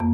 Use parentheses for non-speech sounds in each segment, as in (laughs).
Hey,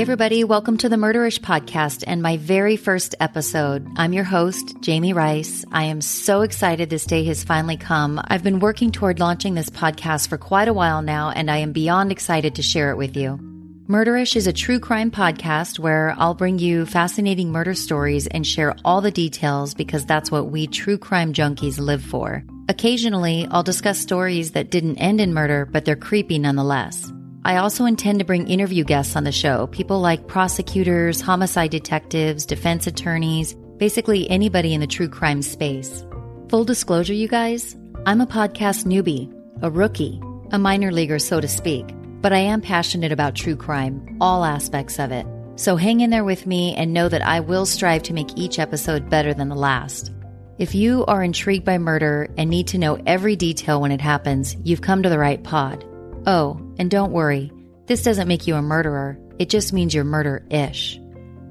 everybody, welcome to the Murderish podcast and my very first episode. I'm your host, Jamie Rice. I am so excited this day has finally come. I've been working toward launching this podcast for quite a while now, and I am beyond excited to share it with you. Murderish is a true crime podcast where I'll bring you fascinating murder stories and share all the details because that's what we true crime junkies live for. Occasionally, I'll discuss stories that didn't end in murder, but they're creepy nonetheless. I also intend to bring interview guests on the show, people like prosecutors, homicide detectives, defense attorneys, basically anybody in the true crime space. Full disclosure, you guys, I'm a podcast newbie, a rookie, a minor leaguer, so to speak, but I am passionate about true crime, all aspects of it. So hang in there with me and know that I will strive to make each episode better than the last. If you are intrigued by murder and need to know every detail when it happens, you've come to the right pod. Oh, and don't worry, this doesn't make you a murderer, it just means you're murder ish.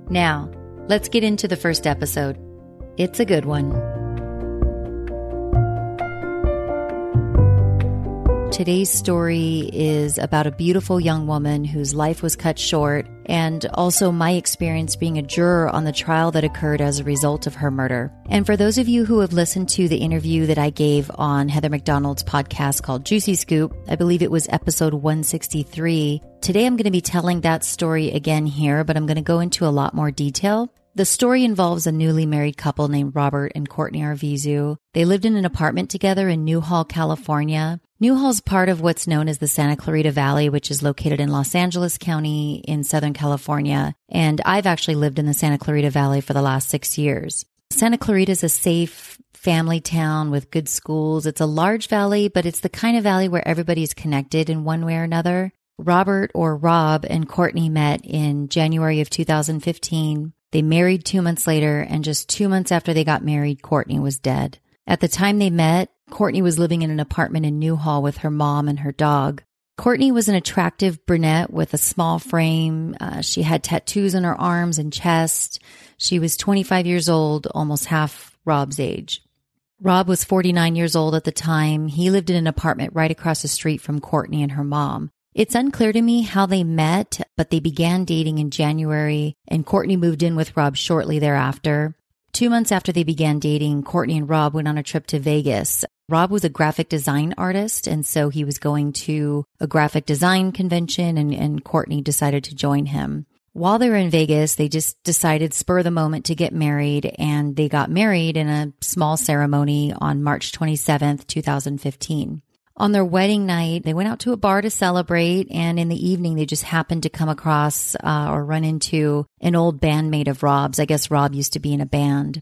Now, let's get into the first episode. It's a good one. Today's story is about a beautiful young woman whose life was cut short, and also my experience being a juror on the trial that occurred as a result of her murder. And for those of you who have listened to the interview that I gave on Heather McDonald's podcast called Juicy Scoop, I believe it was episode 163. Today I'm going to be telling that story again here, but I'm going to go into a lot more detail. The story involves a newly married couple named Robert and Courtney Arvizu. They lived in an apartment together in Newhall, California. Newhall is part of what's known as the Santa Clarita Valley, which is located in Los Angeles County in Southern California. And I've actually lived in the Santa Clarita Valley for the last six years. Santa Clarita is a safe family town with good schools. It's a large valley, but it's the kind of valley where everybody's connected in one way or another. Robert or Rob and Courtney met in January of 2015. They married two months later, and just two months after they got married, Courtney was dead. At the time they met, Courtney was living in an apartment in Newhall with her mom and her dog. Courtney was an attractive brunette with a small frame. Uh, she had tattoos on her arms and chest. She was 25 years old, almost half Rob's age. Rob was 49 years old at the time. He lived in an apartment right across the street from Courtney and her mom. It's unclear to me how they met, but they began dating in January and Courtney moved in with Rob shortly thereafter. Two months after they began dating, Courtney and Rob went on a trip to Vegas. Rob was a graphic design artist, and so he was going to a graphic design convention, and, and Courtney decided to join him. While they were in Vegas, they just decided spur the moment to get married, and they got married in a small ceremony on March 27th, 2015. On their wedding night, they went out to a bar to celebrate, and in the evening, they just happened to come across uh, or run into an old bandmate of Rob's. I guess Rob used to be in a band.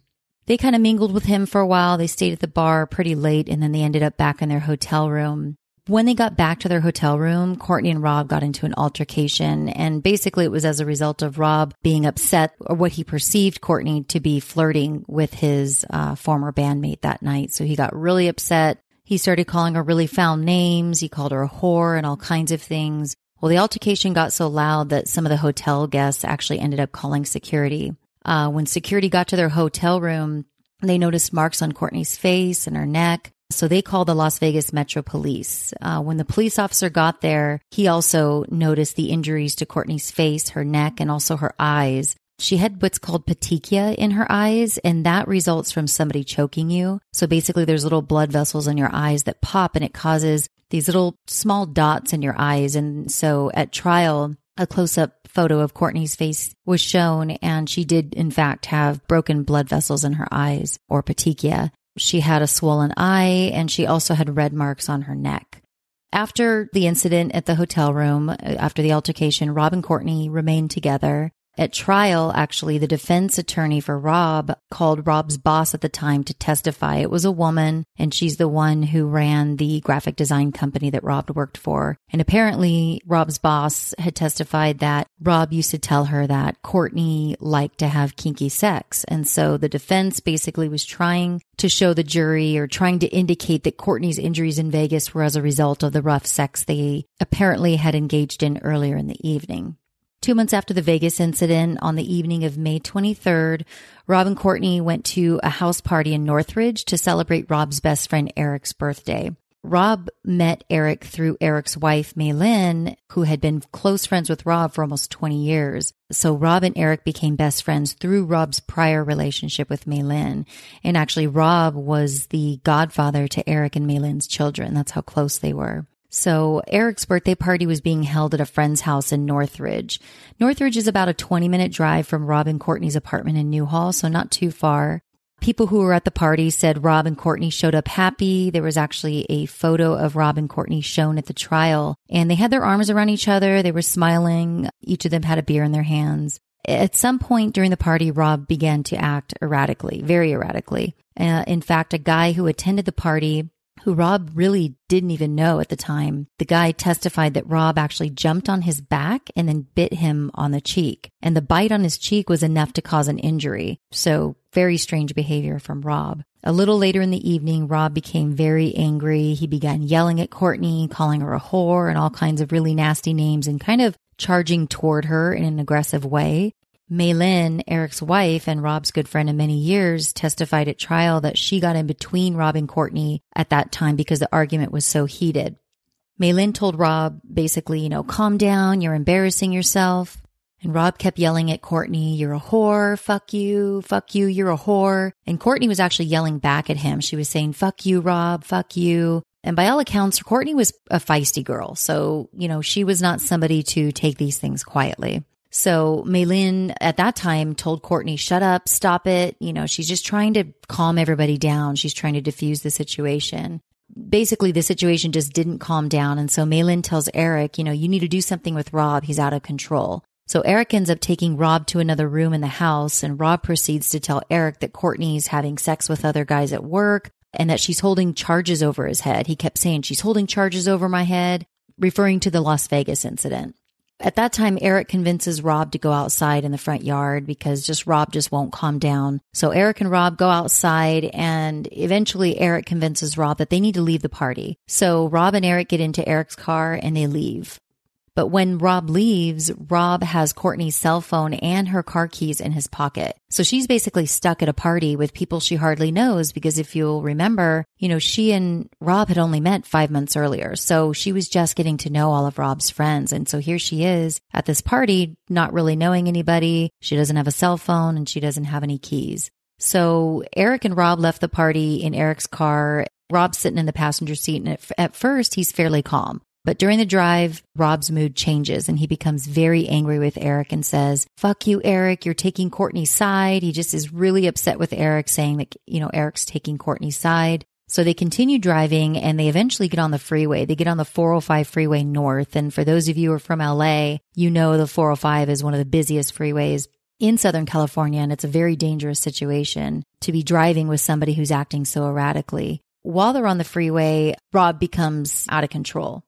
They kind of mingled with him for a while. They stayed at the bar pretty late, and then they ended up back in their hotel room. When they got back to their hotel room, Courtney and Rob got into an altercation. And basically, it was as a result of Rob being upset or what he perceived Courtney to be flirting with his uh, former bandmate that night. So he got really upset. He started calling her really foul names. He called her a whore and all kinds of things. Well, the altercation got so loud that some of the hotel guests actually ended up calling security. Uh, when security got to their hotel room, they noticed marks on Courtney's face and her neck. So they called the Las Vegas Metro Police. Uh, when the police officer got there, he also noticed the injuries to Courtney's face, her neck, and also her eyes. She had what's called petechia in her eyes, and that results from somebody choking you. So basically, there's little blood vessels in your eyes that pop, and it causes these little small dots in your eyes. And so at trial, a close up photo of Courtney's face was shown, and she did, in fact, have broken blood vessels in her eyes or petechia. She had a swollen eye, and she also had red marks on her neck. After the incident at the hotel room, uh, after the altercation, Rob and Courtney remained together. At trial, actually, the defense attorney for Rob called Rob's boss at the time to testify. It was a woman, and she's the one who ran the graphic design company that Rob worked for. And apparently, Rob's boss had testified that Rob used to tell her that Courtney liked to have kinky sex. And so the defense basically was trying to show the jury or trying to indicate that Courtney's injuries in Vegas were as a result of the rough sex they apparently had engaged in earlier in the evening. Two months after the Vegas incident, on the evening of May 23rd, Rob and Courtney went to a house party in Northridge to celebrate Rob's best friend Eric's birthday. Rob met Eric through Eric's wife, Maylin, who had been close friends with Rob for almost 20 years. So Rob and Eric became best friends through Rob's prior relationship with Maylin. And actually, Rob was the godfather to Eric and Maylin's children. That's how close they were. So Eric's birthday party was being held at a friend's house in Northridge. Northridge is about a 20 minute drive from Rob and Courtney's apartment in Newhall, so not too far. People who were at the party said Rob and Courtney showed up happy. There was actually a photo of Rob and Courtney shown at the trial, and they had their arms around each other. They were smiling. Each of them had a beer in their hands. At some point during the party, Rob began to act erratically, very erratically. Uh, in fact, a guy who attended the party who Rob really didn't even know at the time. The guy testified that Rob actually jumped on his back and then bit him on the cheek. And the bite on his cheek was enough to cause an injury. So very strange behavior from Rob. A little later in the evening, Rob became very angry. He began yelling at Courtney, calling her a whore and all kinds of really nasty names and kind of charging toward her in an aggressive way. Maylin, Eric's wife and Rob's good friend of many years, testified at trial that she got in between Rob and Courtney at that time because the argument was so heated. Maylin told Rob basically, you know, calm down, you're embarrassing yourself. And Rob kept yelling at Courtney, you're a whore, fuck you, fuck you, you're a whore. And Courtney was actually yelling back at him. She was saying, fuck you, Rob, fuck you. And by all accounts, Courtney was a feisty girl. So, you know, she was not somebody to take these things quietly. So Maylin at that time told Courtney, shut up, stop it. You know, she's just trying to calm everybody down. She's trying to diffuse the situation. Basically, the situation just didn't calm down. And so Maylin tells Eric, you know, you need to do something with Rob. He's out of control. So Eric ends up taking Rob to another room in the house and Rob proceeds to tell Eric that Courtney's having sex with other guys at work and that she's holding charges over his head. He kept saying, she's holding charges over my head, referring to the Las Vegas incident. At that time, Eric convinces Rob to go outside in the front yard because just Rob just won't calm down. So Eric and Rob go outside and eventually Eric convinces Rob that they need to leave the party. So Rob and Eric get into Eric's car and they leave. But when Rob leaves, Rob has Courtney's cell phone and her car keys in his pocket. So she's basically stuck at a party with people she hardly knows because if you'll remember, you know, she and Rob had only met five months earlier. So she was just getting to know all of Rob's friends. And so here she is at this party, not really knowing anybody. She doesn't have a cell phone and she doesn't have any keys. So Eric and Rob left the party in Eric's car. Rob's sitting in the passenger seat and at, at first he's fairly calm. But during the drive, Rob's mood changes and he becomes very angry with Eric and says, fuck you, Eric. You're taking Courtney's side. He just is really upset with Eric saying that, you know, Eric's taking Courtney's side. So they continue driving and they eventually get on the freeway. They get on the 405 freeway north. And for those of you who are from LA, you know the 405 is one of the busiest freeways in Southern California. And it's a very dangerous situation to be driving with somebody who's acting so erratically. While they're on the freeway, Rob becomes out of control.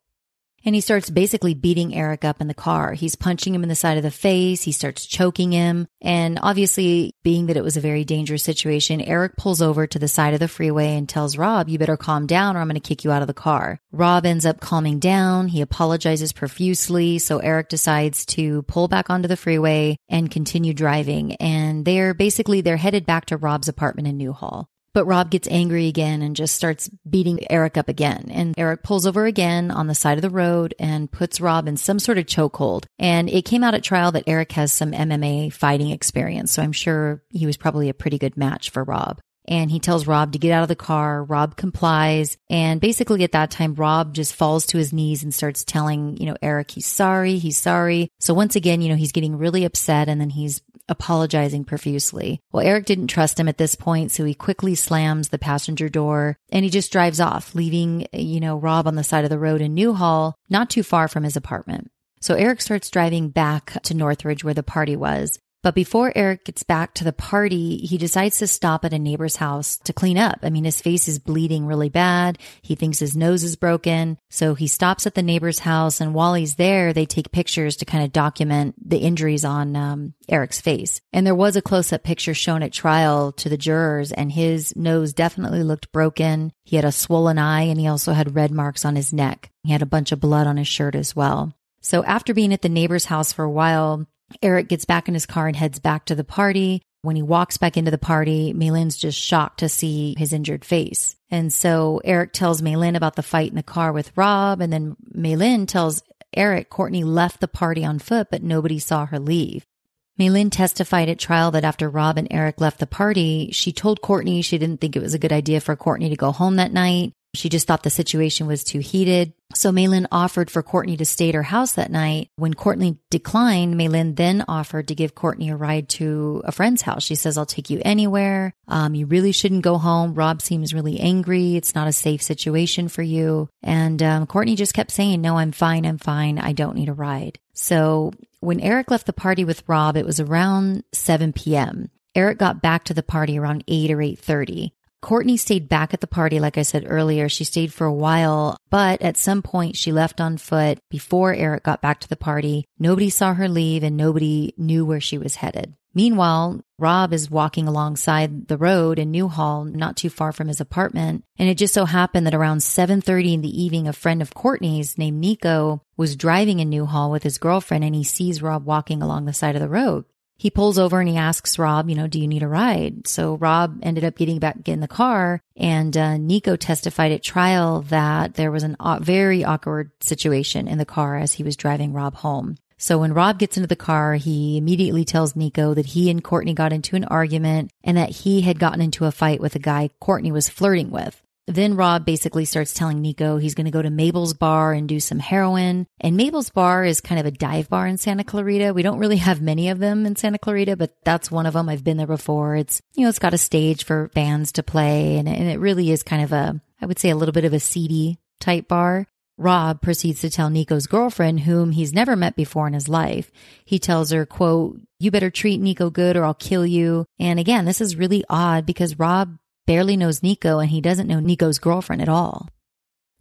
And he starts basically beating Eric up in the car. He's punching him in the side of the face. He starts choking him. And obviously, being that it was a very dangerous situation, Eric pulls over to the side of the freeway and tells Rob, you better calm down or I'm going to kick you out of the car. Rob ends up calming down. He apologizes profusely. So Eric decides to pull back onto the freeway and continue driving. And they're basically, they're headed back to Rob's apartment in Newhall. But Rob gets angry again and just starts beating Eric up again. And Eric pulls over again on the side of the road and puts Rob in some sort of chokehold. And it came out at trial that Eric has some MMA fighting experience. So I'm sure he was probably a pretty good match for Rob. And he tells Rob to get out of the car. Rob complies. And basically at that time, Rob just falls to his knees and starts telling, you know, Eric he's sorry. He's sorry. So once again, you know, he's getting really upset and then he's apologizing profusely. Well, Eric didn't trust him at this point, so he quickly slams the passenger door and he just drives off, leaving, you know, Rob on the side of the road in Newhall, not too far from his apartment. So Eric starts driving back to Northridge where the party was. But before Eric gets back to the party, he decides to stop at a neighbor's house to clean up. I mean, his face is bleeding really bad. He thinks his nose is broken. So he stops at the neighbor's house. And while he's there, they take pictures to kind of document the injuries on um, Eric's face. And there was a close up picture shown at trial to the jurors, and his nose definitely looked broken. He had a swollen eye and he also had red marks on his neck. He had a bunch of blood on his shirt as well. So after being at the neighbor's house for a while, Eric gets back in his car and heads back to the party. When he walks back into the party, Maylin's just shocked to see his injured face. And so Eric tells Maylin about the fight in the car with Rob. And then Maylin tells Eric Courtney left the party on foot, but nobody saw her leave. Maylin testified at trial that after Rob and Eric left the party, she told Courtney she didn't think it was a good idea for Courtney to go home that night. She just thought the situation was too heated. So Maylin offered for Courtney to stay at her house that night. When Courtney declined, Maylin then offered to give Courtney a ride to a friend's house. She says, I'll take you anywhere. Um, you really shouldn't go home. Rob seems really angry. It's not a safe situation for you. And um, Courtney just kept saying, no, I'm fine. I'm fine. I don't need a ride. So when Eric left the party with Rob, it was around 7 p.m. Eric got back to the party around 8 or 8:30. Courtney stayed back at the party, like I said earlier. She stayed for a while, but at some point she left on foot before Eric got back to the party. Nobody saw her leave and nobody knew where she was headed. Meanwhile, Rob is walking alongside the road in Newhall, not too far from his apartment. And it just so happened that around 7.30 in the evening, a friend of Courtney's named Nico was driving in Newhall with his girlfriend and he sees Rob walking along the side of the road he pulls over and he asks Rob, you know, do you need a ride? So Rob ended up getting back in the car and uh, Nico testified at trial that there was a very awkward situation in the car as he was driving Rob home. So when Rob gets into the car, he immediately tells Nico that he and Courtney got into an argument and that he had gotten into a fight with a guy Courtney was flirting with. Then Rob basically starts telling Nico he's going to go to Mabel's bar and do some heroin. And Mabel's bar is kind of a dive bar in Santa Clarita. We don't really have many of them in Santa Clarita, but that's one of them. I've been there before. It's, you know, it's got a stage for bands to play and, and it really is kind of a, I would say a little bit of a seedy type bar. Rob proceeds to tell Nico's girlfriend, whom he's never met before in his life. He tells her, quote, you better treat Nico good or I'll kill you. And again, this is really odd because Rob barely knows Nico and he doesn't know Nico's girlfriend at all.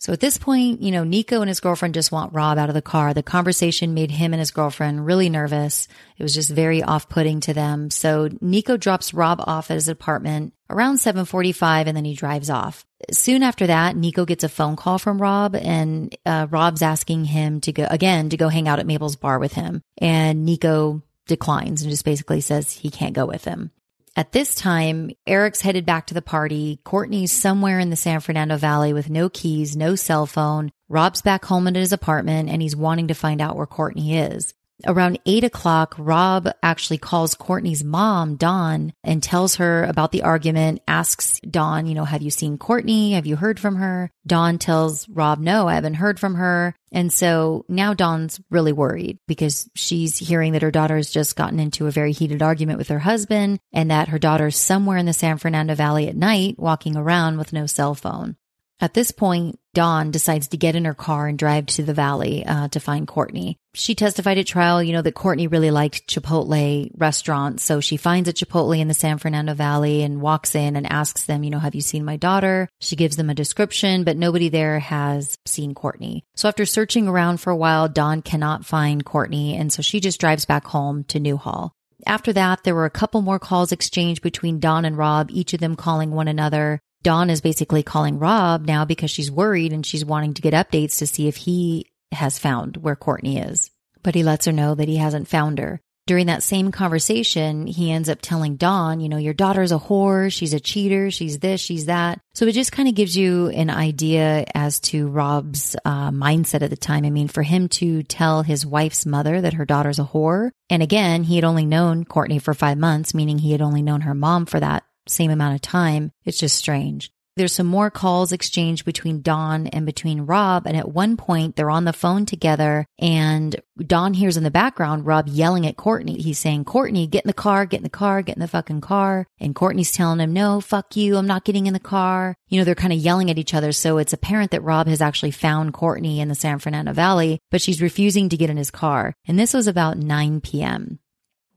So at this point, you know, Nico and his girlfriend just want Rob out of the car. The conversation made him and his girlfriend really nervous. It was just very off-putting to them. So Nico drops Rob off at his apartment around 7:45 and then he drives off. Soon after that, Nico gets a phone call from Rob and uh, Rob's asking him to go again to go hang out at Mabel's bar with him. And Nico declines and just basically says he can't go with him. At this time, Eric's headed back to the party. Courtney's somewhere in the San Fernando Valley with no keys, no cell phone. Rob's back home at his apartment and he's wanting to find out where Courtney is. Around eight o'clock, Rob actually calls Courtney's mom, Dawn, and tells her about the argument, asks Dawn, you know, have you seen Courtney? Have you heard from her? Dawn tells Rob, no, I haven't heard from her. And so now Dawn's really worried because she's hearing that her daughter has just gotten into a very heated argument with her husband and that her daughter's somewhere in the San Fernando Valley at night walking around with no cell phone. At this point, Dawn decides to get in her car and drive to the valley uh, to find Courtney. She testified at trial, you know, that Courtney really liked Chipotle restaurants. So she finds a Chipotle in the San Fernando Valley and walks in and asks them, you know, have you seen my daughter? She gives them a description, but nobody there has seen Courtney. So after searching around for a while, Dawn cannot find Courtney. And so she just drives back home to Newhall. After that, there were a couple more calls exchanged between Dawn and Rob, each of them calling one another. Dawn is basically calling Rob now because she's worried and she's wanting to get updates to see if he has found where Courtney is. But he lets her know that he hasn't found her. During that same conversation, he ends up telling Dawn, you know, your daughter's a whore. She's a cheater. She's this, she's that. So it just kind of gives you an idea as to Rob's uh, mindset at the time. I mean, for him to tell his wife's mother that her daughter's a whore. And again, he had only known Courtney for five months, meaning he had only known her mom for that same amount of time. It's just strange. There's some more calls exchanged between Dawn and between Rob. And at one point, they're on the phone together, and Dawn hears in the background Rob yelling at Courtney. He's saying, Courtney, get in the car, get in the car, get in the fucking car. And Courtney's telling him, no, fuck you. I'm not getting in the car. You know, they're kind of yelling at each other. So it's apparent that Rob has actually found Courtney in the San Fernando Valley, but she's refusing to get in his car. And this was about 9 p.m.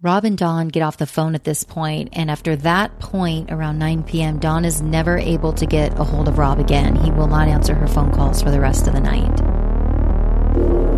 Rob and Dawn get off the phone at this point, and after that point, around 9 p.m., Dawn is never able to get a hold of Rob again. He will not answer her phone calls for the rest of the night.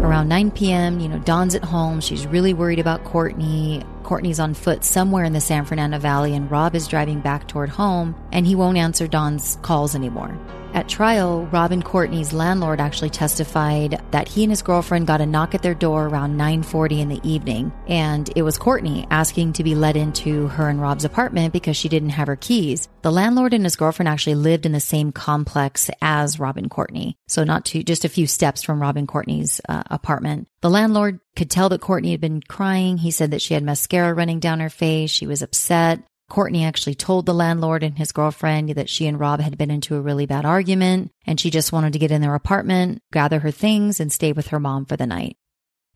Around 9 p.m., you know, Dawn's at home. She's really worried about Courtney. Courtney's on foot somewhere in the San Fernando Valley, and Rob is driving back toward home, and he won't answer Dawn's calls anymore. At trial, Rob and Courtney's landlord actually testified that he and his girlfriend got a knock at their door around 9:40 in the evening, and it was Courtney asking to be let into her and Rob's apartment because she didn't have her keys. The landlord and his girlfriend actually lived in the same complex as Rob and Courtney, so not too just a few steps from Rob and Courtney's uh, apartment. The landlord could tell that Courtney had been crying. He said that she had mascara running down her face. She was upset. Courtney actually told the landlord and his girlfriend that she and Rob had been into a really bad argument and she just wanted to get in their apartment, gather her things, and stay with her mom for the night.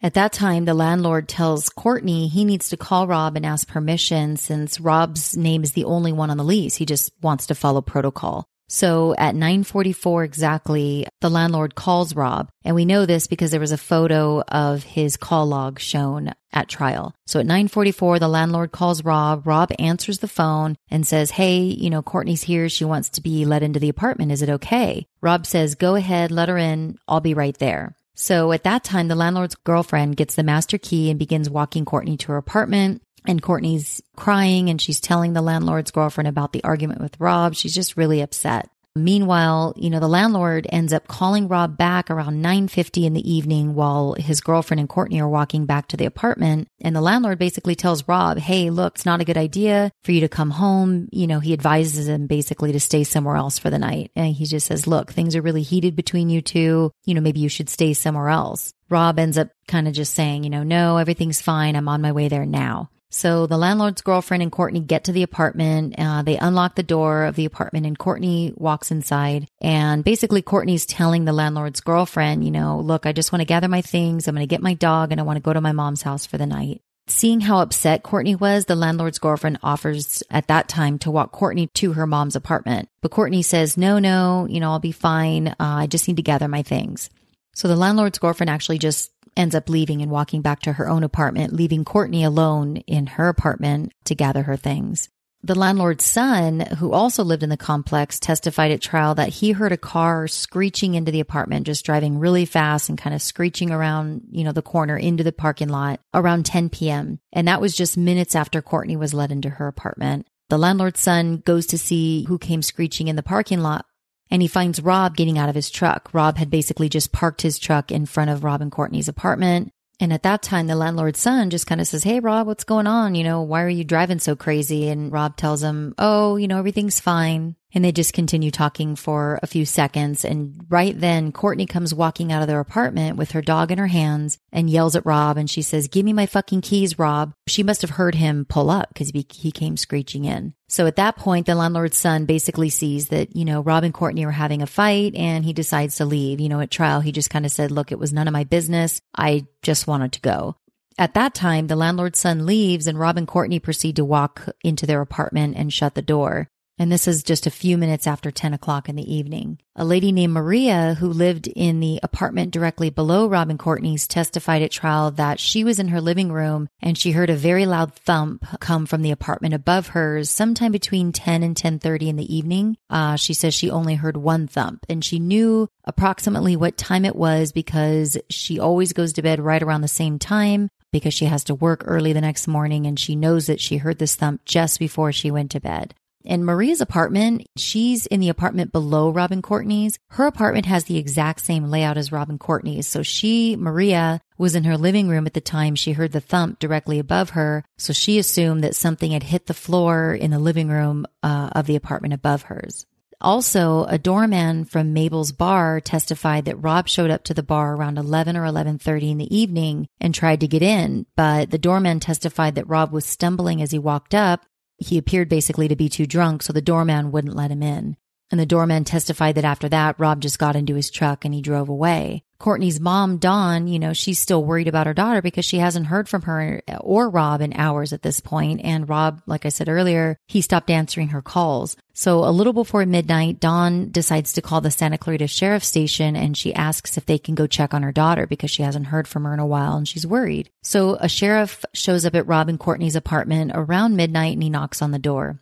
At that time, the landlord tells Courtney he needs to call Rob and ask permission since Rob's name is the only one on the lease. He just wants to follow protocol. So at 944 exactly, the landlord calls Rob. And we know this because there was a photo of his call log shown at trial. So at 944, the landlord calls Rob. Rob answers the phone and says, Hey, you know, Courtney's here. She wants to be let into the apartment. Is it okay? Rob says, Go ahead, let her in. I'll be right there. So at that time, the landlord's girlfriend gets the master key and begins walking Courtney to her apartment. And Courtney's crying and she's telling the landlord's girlfriend about the argument with Rob. She's just really upset. Meanwhile, you know, the landlord ends up calling Rob back around 9:50 in the evening while his girlfriend and Courtney are walking back to the apartment, and the landlord basically tells Rob, "Hey, look, it's not a good idea for you to come home." You know, he advises him basically to stay somewhere else for the night. And he just says, "Look, things are really heated between you two. You know, maybe you should stay somewhere else." Rob ends up kind of just saying, "You know, no, everything's fine. I'm on my way there now." So the landlord's girlfriend and Courtney get to the apartment. Uh, they unlock the door of the apartment and Courtney walks inside. And basically, Courtney's telling the landlord's girlfriend, you know, look, I just want to gather my things. I'm going to get my dog and I want to go to my mom's house for the night. Seeing how upset Courtney was, the landlord's girlfriend offers at that time to walk Courtney to her mom's apartment. But Courtney says, no, no, you know, I'll be fine. Uh, I just need to gather my things. So the landlord's girlfriend actually just ends up leaving and walking back to her own apartment, leaving Courtney alone in her apartment to gather her things. The landlord's son, who also lived in the complex, testified at trial that he heard a car screeching into the apartment, just driving really fast and kind of screeching around, you know, the corner into the parking lot around 10 p.m. And that was just minutes after Courtney was let into her apartment. The landlord's son goes to see who came screeching in the parking lot and he finds Rob getting out of his truck. Rob had basically just parked his truck in front of Rob and Courtney's apartment. And at that time, the landlord's son just kind of says, Hey, Rob, what's going on? You know, why are you driving so crazy? And Rob tells him, Oh, you know, everything's fine. And they just continue talking for a few seconds. And right then, Courtney comes walking out of their apartment with her dog in her hands and yells at Rob. And she says, Give me my fucking keys, Rob. She must have heard him pull up because he came screeching in. So at that point, the landlord's son basically sees that, you know, Rob and Courtney are having a fight and he decides to leave. You know, at trial, he just kind of said, Look, it was none of my business. I just wanted to go. At that time, the landlord's son leaves and Rob and Courtney proceed to walk into their apartment and shut the door and this is just a few minutes after 10 o'clock in the evening. A lady named Maria, who lived in the apartment directly below Rob and Courtney's, testified at trial that she was in her living room and she heard a very loud thump come from the apartment above hers sometime between 10 and 10.30 in the evening. Uh, she says she only heard one thump and she knew approximately what time it was because she always goes to bed right around the same time because she has to work early the next morning and she knows that she heard this thump just before she went to bed. In Maria's apartment, she's in the apartment below Rob and Courtney's. Her apartment has the exact same layout as Rob and Courtney's. So she, Maria, was in her living room at the time she heard the thump directly above her. So she assumed that something had hit the floor in the living room uh, of the apartment above hers. Also, a doorman from Mabel's bar testified that Rob showed up to the bar around 11 or 11:30 in the evening and tried to get in, but the doorman testified that Rob was stumbling as he walked up he appeared basically to be too drunk, so the doorman wouldn't let him in. And the doorman testified that after that, Rob just got into his truck and he drove away. Courtney's mom, Dawn, you know, she's still worried about her daughter because she hasn't heard from her or Rob in hours at this point. And Rob, like I said earlier, he stopped answering her calls. So a little before midnight, Dawn decides to call the Santa Clarita Sheriff Station and she asks if they can go check on her daughter because she hasn't heard from her in a while and she's worried. So a sheriff shows up at Rob and Courtney's apartment around midnight and he knocks on the door.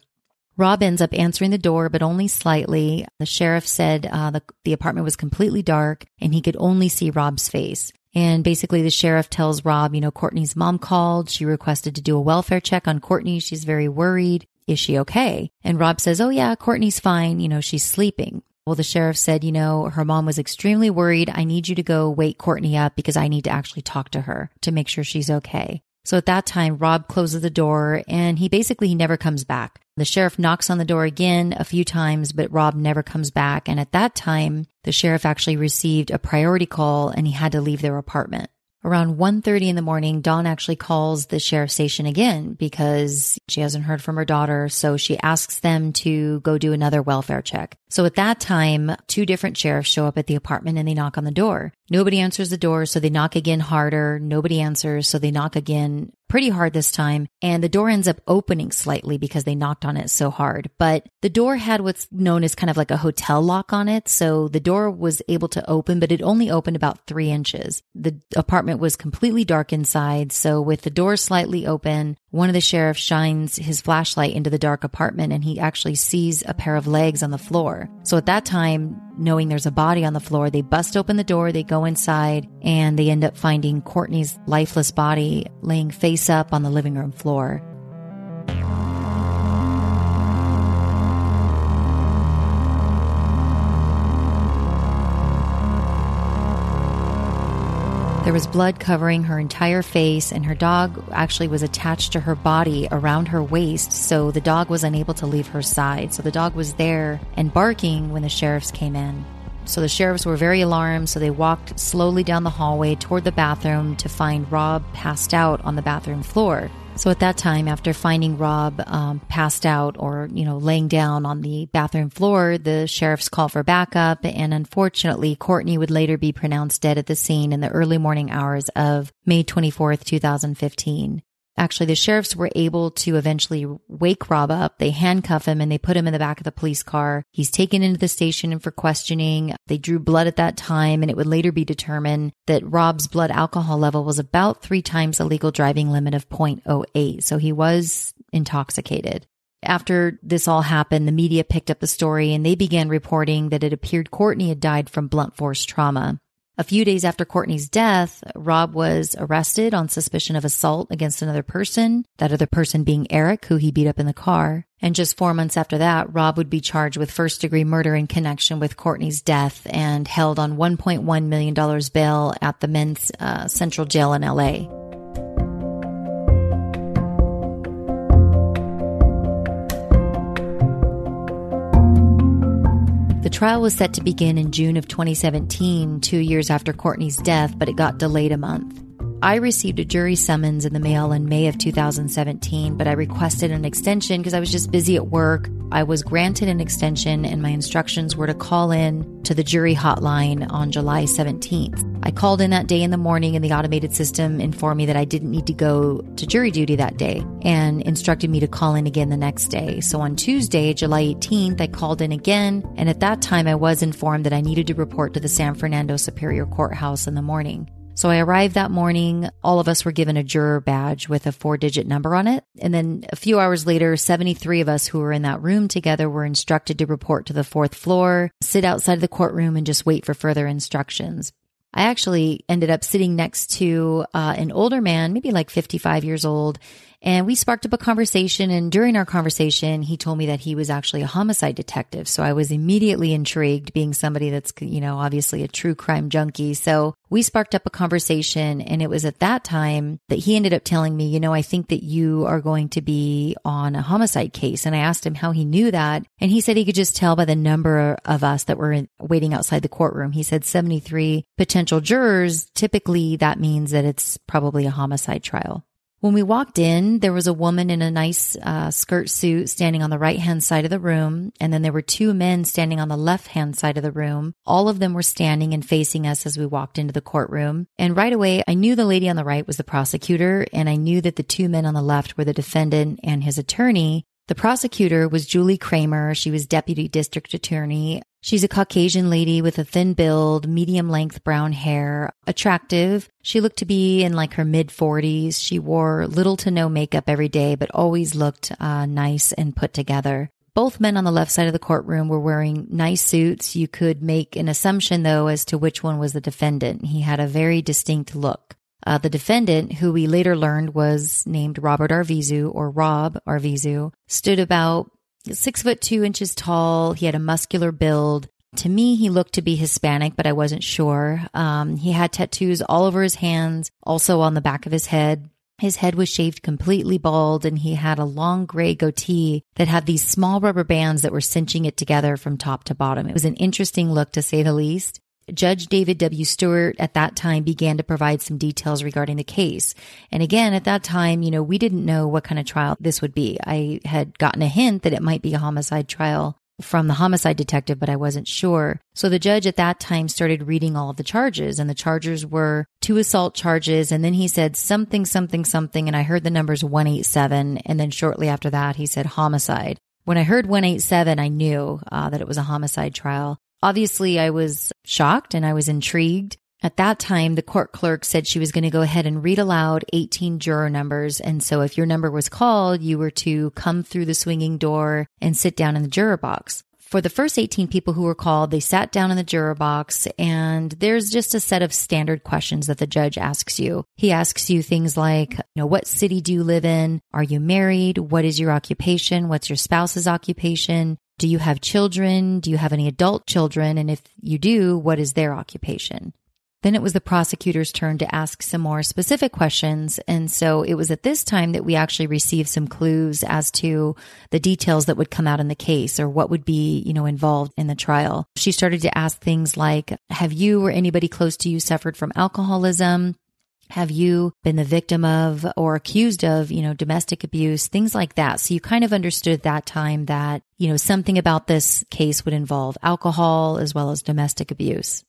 Rob ends up answering the door, but only slightly. The sheriff said uh, the, the apartment was completely dark and he could only see Rob's face. And basically, the sheriff tells Rob, you know, Courtney's mom called. She requested to do a welfare check on Courtney. She's very worried. Is she okay? And Rob says, Oh, yeah, Courtney's fine. You know, she's sleeping. Well, the sheriff said, you know, her mom was extremely worried. I need you to go wake Courtney up because I need to actually talk to her to make sure she's okay. So at that time, Rob closes the door and he basically he never comes back. The sheriff knocks on the door again a few times, but Rob never comes back. And at that time, the sheriff actually received a priority call and he had to leave their apartment. Around 1.30 in the morning, Dawn actually calls the sheriff station again because she hasn't heard from her daughter. So she asks them to go do another welfare check. So at that time, two different sheriffs show up at the apartment and they knock on the door. Nobody answers the door, so they knock again harder. Nobody answers, so they knock again pretty hard this time. And the door ends up opening slightly because they knocked on it so hard. But the door had what's known as kind of like a hotel lock on it. So the door was able to open, but it only opened about three inches. The apartment was completely dark inside. So with the door slightly open, one of the sheriffs shines his flashlight into the dark apartment and he actually sees a pair of legs on the floor. So at that time, knowing there's a body on the floor, they bust open the door, they go inside, and they end up finding Courtney's lifeless body laying face up on the living room floor. There was blood covering her entire face, and her dog actually was attached to her body around her waist, so the dog was unable to leave her side. So the dog was there and barking when the sheriffs came in. So the sheriffs were very alarmed, so they walked slowly down the hallway toward the bathroom to find Rob passed out on the bathroom floor. So at that time, after finding Rob um, passed out or, you know, laying down on the bathroom floor, the sheriffs call for backup. And unfortunately, Courtney would later be pronounced dead at the scene in the early morning hours of May 24th, 2015. Actually, the sheriffs were able to eventually wake Rob up. They handcuff him and they put him in the back of the police car. He's taken into the station for questioning. They drew blood at that time and it would later be determined that Rob's blood alcohol level was about three times the legal driving limit of 0.08. So he was intoxicated. After this all happened, the media picked up the story and they began reporting that it appeared Courtney had died from blunt force trauma. A few days after Courtney's death, Rob was arrested on suspicion of assault against another person, that other person being Eric, who he beat up in the car. And just four months after that, Rob would be charged with first degree murder in connection with Courtney's death and held on $1.1 million bail at the men's uh, central jail in LA. Trial was set to begin in June of 2017, two years after Courtney's death, but it got delayed a month. I received a jury summons in the mail in May of 2017, but I requested an extension because I was just busy at work. I was granted an extension, and my instructions were to call in to the jury hotline on July 17th. I called in that day in the morning, and the automated system informed me that I didn't need to go to jury duty that day and instructed me to call in again the next day. So on Tuesday, July 18th, I called in again, and at that time, I was informed that I needed to report to the San Fernando Superior Courthouse in the morning. So I arrived that morning. All of us were given a juror badge with a four digit number on it. And then a few hours later, 73 of us who were in that room together were instructed to report to the fourth floor, sit outside the courtroom and just wait for further instructions. I actually ended up sitting next to uh, an older man, maybe like 55 years old, and we sparked up a conversation. And during our conversation, he told me that he was actually a homicide detective. So I was immediately intrigued, being somebody that's, you know, obviously a true crime junkie. So we sparked up a conversation. And it was at that time that he ended up telling me, you know, I think that you are going to be on a homicide case. And I asked him how he knew that. And he said he could just tell by the number of us that were in, waiting outside the courtroom. He said 73 potential jurors. Typically, that means that it's probably a homicide trial. When we walked in, there was a woman in a nice uh, skirt suit standing on the right hand side of the room. And then there were two men standing on the left hand side of the room. All of them were standing and facing us as we walked into the courtroom. And right away, I knew the lady on the right was the prosecutor, and I knew that the two men on the left were the defendant and his attorney. The prosecutor was Julie Kramer. She was deputy district attorney. She's a Caucasian lady with a thin build, medium length brown hair, attractive. She looked to be in like her mid 40s. She wore little to no makeup every day, but always looked uh, nice and put together. Both men on the left side of the courtroom were wearing nice suits. You could make an assumption, though, as to which one was the defendant. He had a very distinct look. Uh, the defendant, who we later learned was named Robert Arvizu or Rob Arvizu, stood about six foot two inches tall. He had a muscular build. To me, he looked to be Hispanic, but I wasn't sure. Um, he had tattoos all over his hands, also on the back of his head. His head was shaved completely bald and he had a long gray goatee that had these small rubber bands that were cinching it together from top to bottom. It was an interesting look to say the least. Judge David W. Stewart at that time began to provide some details regarding the case. And again, at that time, you know, we didn't know what kind of trial this would be. I had gotten a hint that it might be a homicide trial from the homicide detective, but I wasn't sure. So the judge at that time started reading all of the charges and the charges were two assault charges. And then he said something, something, something. And I heard the numbers 187. And then shortly after that, he said homicide. When I heard 187, I knew uh, that it was a homicide trial. Obviously, I was shocked and I was intrigued. At that time, the court clerk said she was going to go ahead and read aloud 18 juror numbers. And so if your number was called, you were to come through the swinging door and sit down in the juror box. For the first 18 people who were called, they sat down in the juror box and there's just a set of standard questions that the judge asks you. He asks you things like, you know, what city do you live in? Are you married? What is your occupation? What's your spouse's occupation? Do you have children? Do you have any adult children? And if you do, what is their occupation? Then it was the prosecutor's turn to ask some more specific questions. And so it was at this time that we actually received some clues as to the details that would come out in the case or what would be, you know, involved in the trial. She started to ask things like, have you or anybody close to you suffered from alcoholism? Have you been the victim of or accused of, you know, domestic abuse, things like that. So you kind of understood at that time that, you know, something about this case would involve alcohol as well as domestic abuse.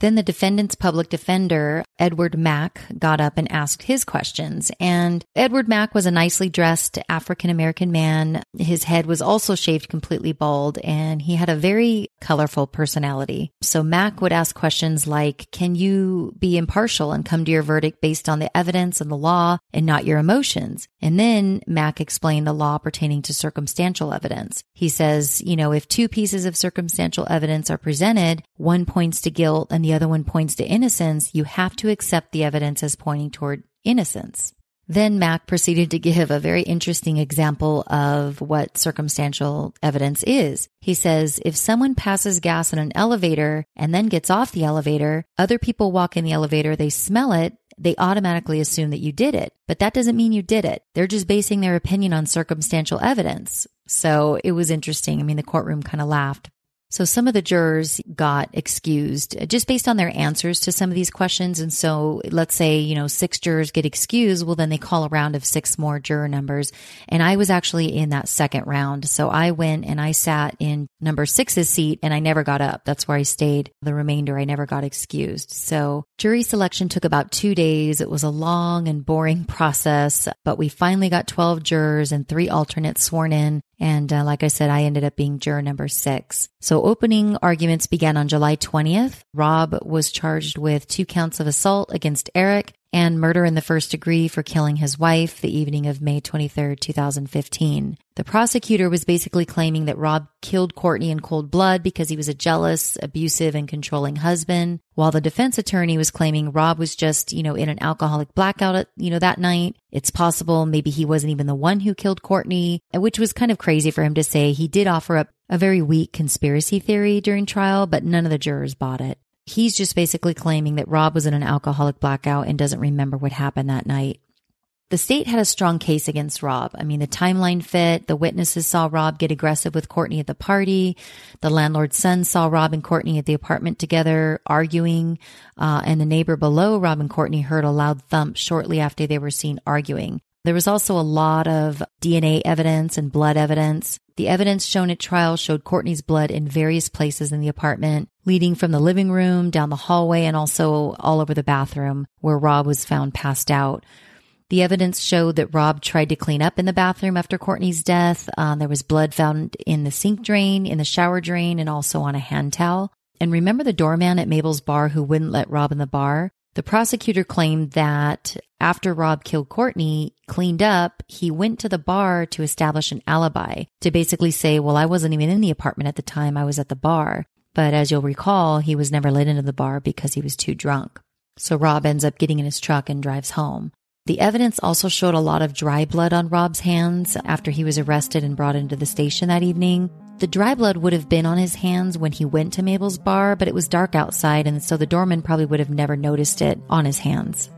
Then the defendant's public defender, Edward Mack, got up and asked his questions. And Edward Mack was a nicely dressed African American man. His head was also shaved completely bald and he had a very colorful personality. So Mack would ask questions like, can you be impartial and come to your verdict based on the evidence and the law and not your emotions? And then Mack explained the law pertaining to circumstantial evidence. He says, you know, if two pieces of circumstantial evidence are presented, one points to guilt and the other one points to innocence, you have to accept the evidence as pointing toward innocence. Then Mack proceeded to give a very interesting example of what circumstantial evidence is. He says, if someone passes gas in an elevator and then gets off the elevator, other people walk in the elevator, they smell it, they automatically assume that you did it. But that doesn't mean you did it. They're just basing their opinion on circumstantial evidence. So it was interesting. I mean, the courtroom kind of laughed. So some of the jurors got excused uh, just based on their answers to some of these questions. And so let's say, you know, six jurors get excused. Well, then they call a round of six more juror numbers. And I was actually in that second round. So I went and I sat in number six's seat and I never got up. That's where I stayed. The remainder, I never got excused. So jury selection took about two days. It was a long and boring (laughs) process, but we finally got 12 jurors and three alternates sworn in. And uh, like I said, I ended up being juror number six. So opening arguments began on July 20th. Rob was charged with two counts of assault against Eric and murder in the first degree for killing his wife the evening of May 23, 2015. The prosecutor was basically claiming that Rob killed Courtney in cold blood because he was a jealous, abusive, and controlling husband, while the defense attorney was claiming Rob was just, you know, in an alcoholic blackout, you know, that night. It's possible maybe he wasn't even the one who killed Courtney, which was kind of crazy for him to say. He did offer up a very weak conspiracy theory during trial, but none of the jurors bought it. He's just basically claiming that Rob was in an alcoholic blackout and doesn't remember what happened that night. The state had a strong case against Rob. I mean, the timeline fit. The witnesses saw Rob get aggressive with Courtney at the party. The landlord's son saw Rob and Courtney at the apartment together arguing. Uh, and the neighbor below Rob and Courtney heard a loud thump shortly after they were seen arguing. There was also a lot of DNA evidence and blood evidence. The evidence shown at trial showed Courtney's blood in various places in the apartment, leading from the living room down the hallway and also all over the bathroom where Rob was found passed out. The evidence showed that Rob tried to clean up in the bathroom after Courtney's death. Um, there was blood found in the sink drain, in the shower drain, and also on a hand towel. And remember the doorman at Mabel's bar who wouldn't let Rob in the bar? The prosecutor claimed that after Rob killed Courtney, cleaned up, he went to the bar to establish an alibi to basically say, well, I wasn't even in the apartment at the time. I was at the bar. But as you'll recall, he was never let into the bar because he was too drunk. So Rob ends up getting in his truck and drives home. The evidence also showed a lot of dry blood on Rob's hands after he was arrested and brought into the station that evening. The dry blood would have been on his hands when he went to Mabel's bar, but it was dark outside, and so the doorman probably would have never noticed it on his hands.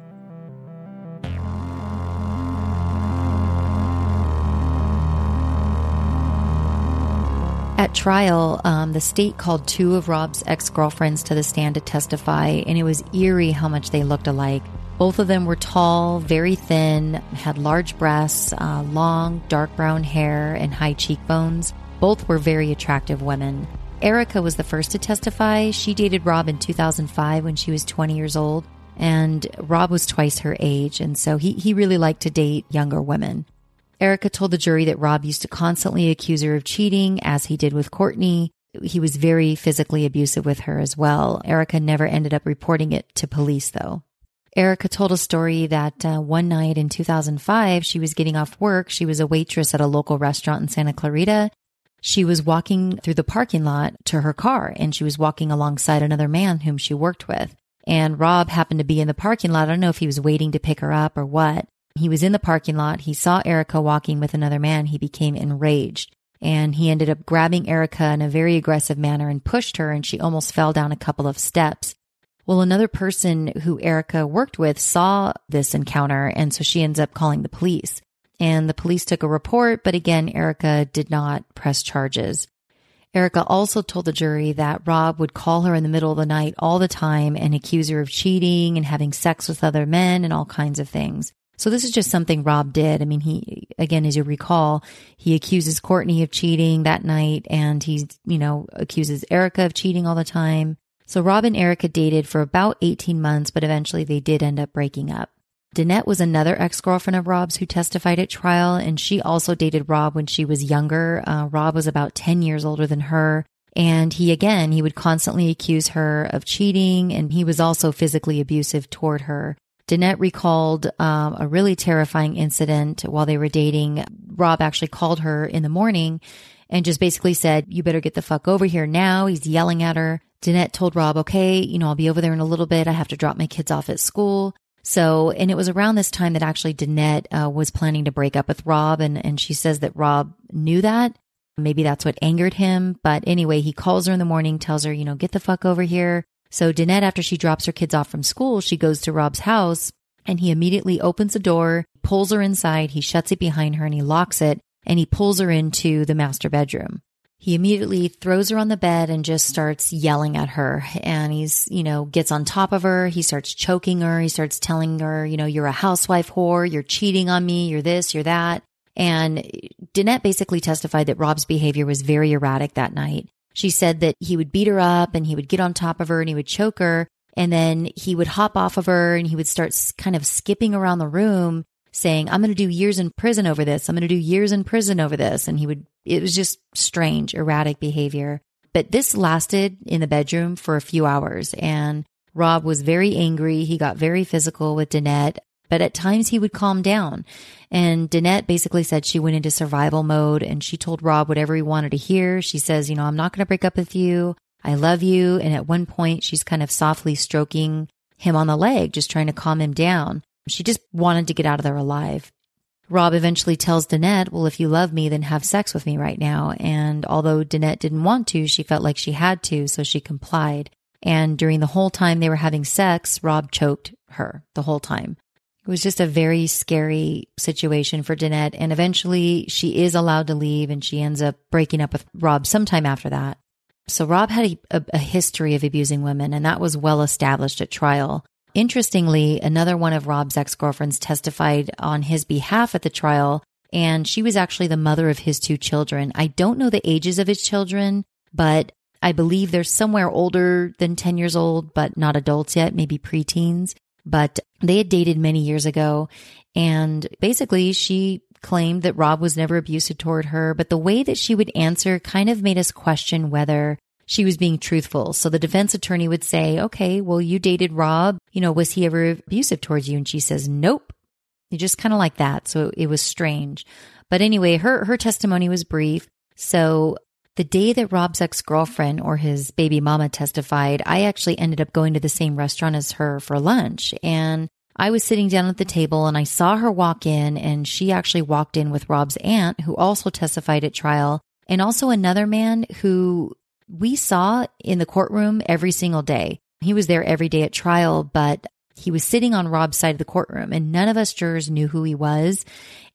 At trial, um, the state called two of Rob's ex girlfriends to the stand to testify, and it was eerie how much they looked alike. Both of them were tall, very thin, had large breasts, uh, long, dark brown hair, and high cheekbones. Both were very attractive women. Erica was the first to testify. She dated Rob in 2005 when she was 20 years old, and Rob was twice her age, and so he, he really liked to date younger women. Erica told the jury that Rob used to constantly accuse her of cheating, as he did with Courtney. He was very physically abusive with her as well. Erica never ended up reporting it to police, though. Erica told a story that uh, one night in 2005, she was getting off work. She was a waitress at a local restaurant in Santa Clarita. She was walking through the parking lot to her car and she was walking alongside another man whom she worked with. And Rob happened to be in the parking lot. I don't know if he was waiting to pick her up or what, he was in the parking lot. He saw Erica walking with another man. He became enraged and he ended up grabbing Erica in a very aggressive manner and pushed her and she almost fell down a couple of steps. Well, another person who Erica worked with saw this encounter and so she ends up calling the police. And the police took a report, but again, Erica did not press charges. Erica also told the jury that Rob would call her in the middle of the night all the time and accuse her of cheating and having sex with other men and all kinds of things. So this is just something Rob did. I mean, he, again, as you recall, he accuses Courtney of cheating that night and he's, you know, accuses Erica of cheating all the time. So Rob and Erica dated for about 18 months, but eventually they did end up breaking up. Danette was another ex-girlfriend of Rob's who testified at trial, and she also dated Rob when she was younger. Uh, Rob was about 10 years older than her. And he, again, he would constantly accuse her of cheating, and he was also physically abusive toward her. Danette recalled um, a really terrifying incident while they were dating. Rob actually called her in the morning and just basically said, You better get the fuck over here now. He's yelling at her. Danette told Rob, Okay, you know, I'll be over there in a little bit. I have to drop my kids off at school. So, and it was around this time that actually Danette uh, was planning to break up with Rob. And, and she says that Rob knew that. Maybe that's what angered him. But anyway, he calls her in the morning, tells her, you know, get the fuck over here. So Danette, after she drops her kids off from school, she goes to Rob's house and he immediately opens the door, pulls her inside, he shuts it behind her and he locks it and he pulls her into the master bedroom. He immediately throws her on the bed and just starts yelling at her. And he's, you know, gets on top of her. He starts choking her. He starts telling her, you know, you're a housewife whore. You're cheating on me. You're this, you're that. And Danette basically testified that Rob's behavior was very erratic that night. She said that he would beat her up and he would get on top of her and he would choke her. And then he would hop off of her and he would start kind of skipping around the room saying, I'm going to do years in prison over this. I'm going to do years in prison over this. And he would, it was just strange, erratic behavior. But this lasted in the bedroom for a few hours and Rob was very angry. He got very physical with Danette but at times he would calm down. And Danette basically said she went into survival mode and she told Rob whatever he wanted to hear. She says, you know, I'm not going to break up with you. I love you. And at one point, she's kind of softly stroking him on the leg, just trying to calm him down. She just wanted to get out of there alive. Rob eventually tells Danette, well, if you love me, then have sex with me right now. And although Danette didn't want to, she felt like she had to, so she complied. And during the whole time they were having sex, Rob choked her the whole time. It was just a very scary situation for Danette. And eventually she is allowed to leave and she ends up breaking up with Rob sometime after that. So Rob had a, a, a history of abusing women and that was well established at trial. Interestingly, another one of Rob's ex girlfriends testified on his behalf at the trial, and she was actually the mother of his two children. I don't know the ages of his children, but I believe they're somewhere older than 10 years old, but not adults yet, maybe preteens but they had dated many years ago. And basically, she claimed that Rob was never abusive toward her, but the way that she would answer kind of made us question whether she was being truthful. So the defense attorney would say, okay, well, you dated Rob. You know, was he ever abusive towards you? And she says, nope. You just kind of like that. So it was strange. But anyway, her, her testimony was brief. So the day that Rob's ex girlfriend or his baby mama testified, I actually ended up going to the same restaurant as her for lunch. And I was sitting down at the table and I saw her walk in, and she actually walked in with Rob's aunt, who also testified at trial. and also another man who we saw in the courtroom every single day. He was there every day at trial, but he was sitting on Rob's side of the courtroom and none of us jurors knew who he was.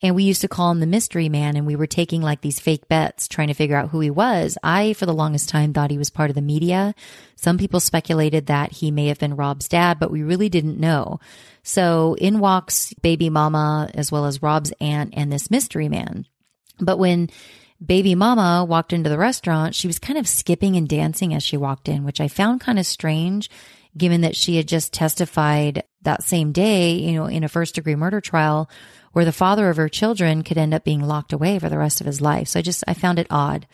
And we used to call him the mystery man and we were taking like these fake bets trying to figure out who he was. I, for the longest time, thought he was part of the media. Some people speculated that he may have been Rob's dad, but we really didn't know. So in walks baby mama as well as Rob's aunt and this mystery man. But when baby mama walked into the restaurant, she was kind of skipping and dancing as she walked in, which I found kind of strange given that she had just testified that same day, you know, in a first degree murder trial where the father of her children could end up being locked away for the rest of his life. So I just, I found it odd.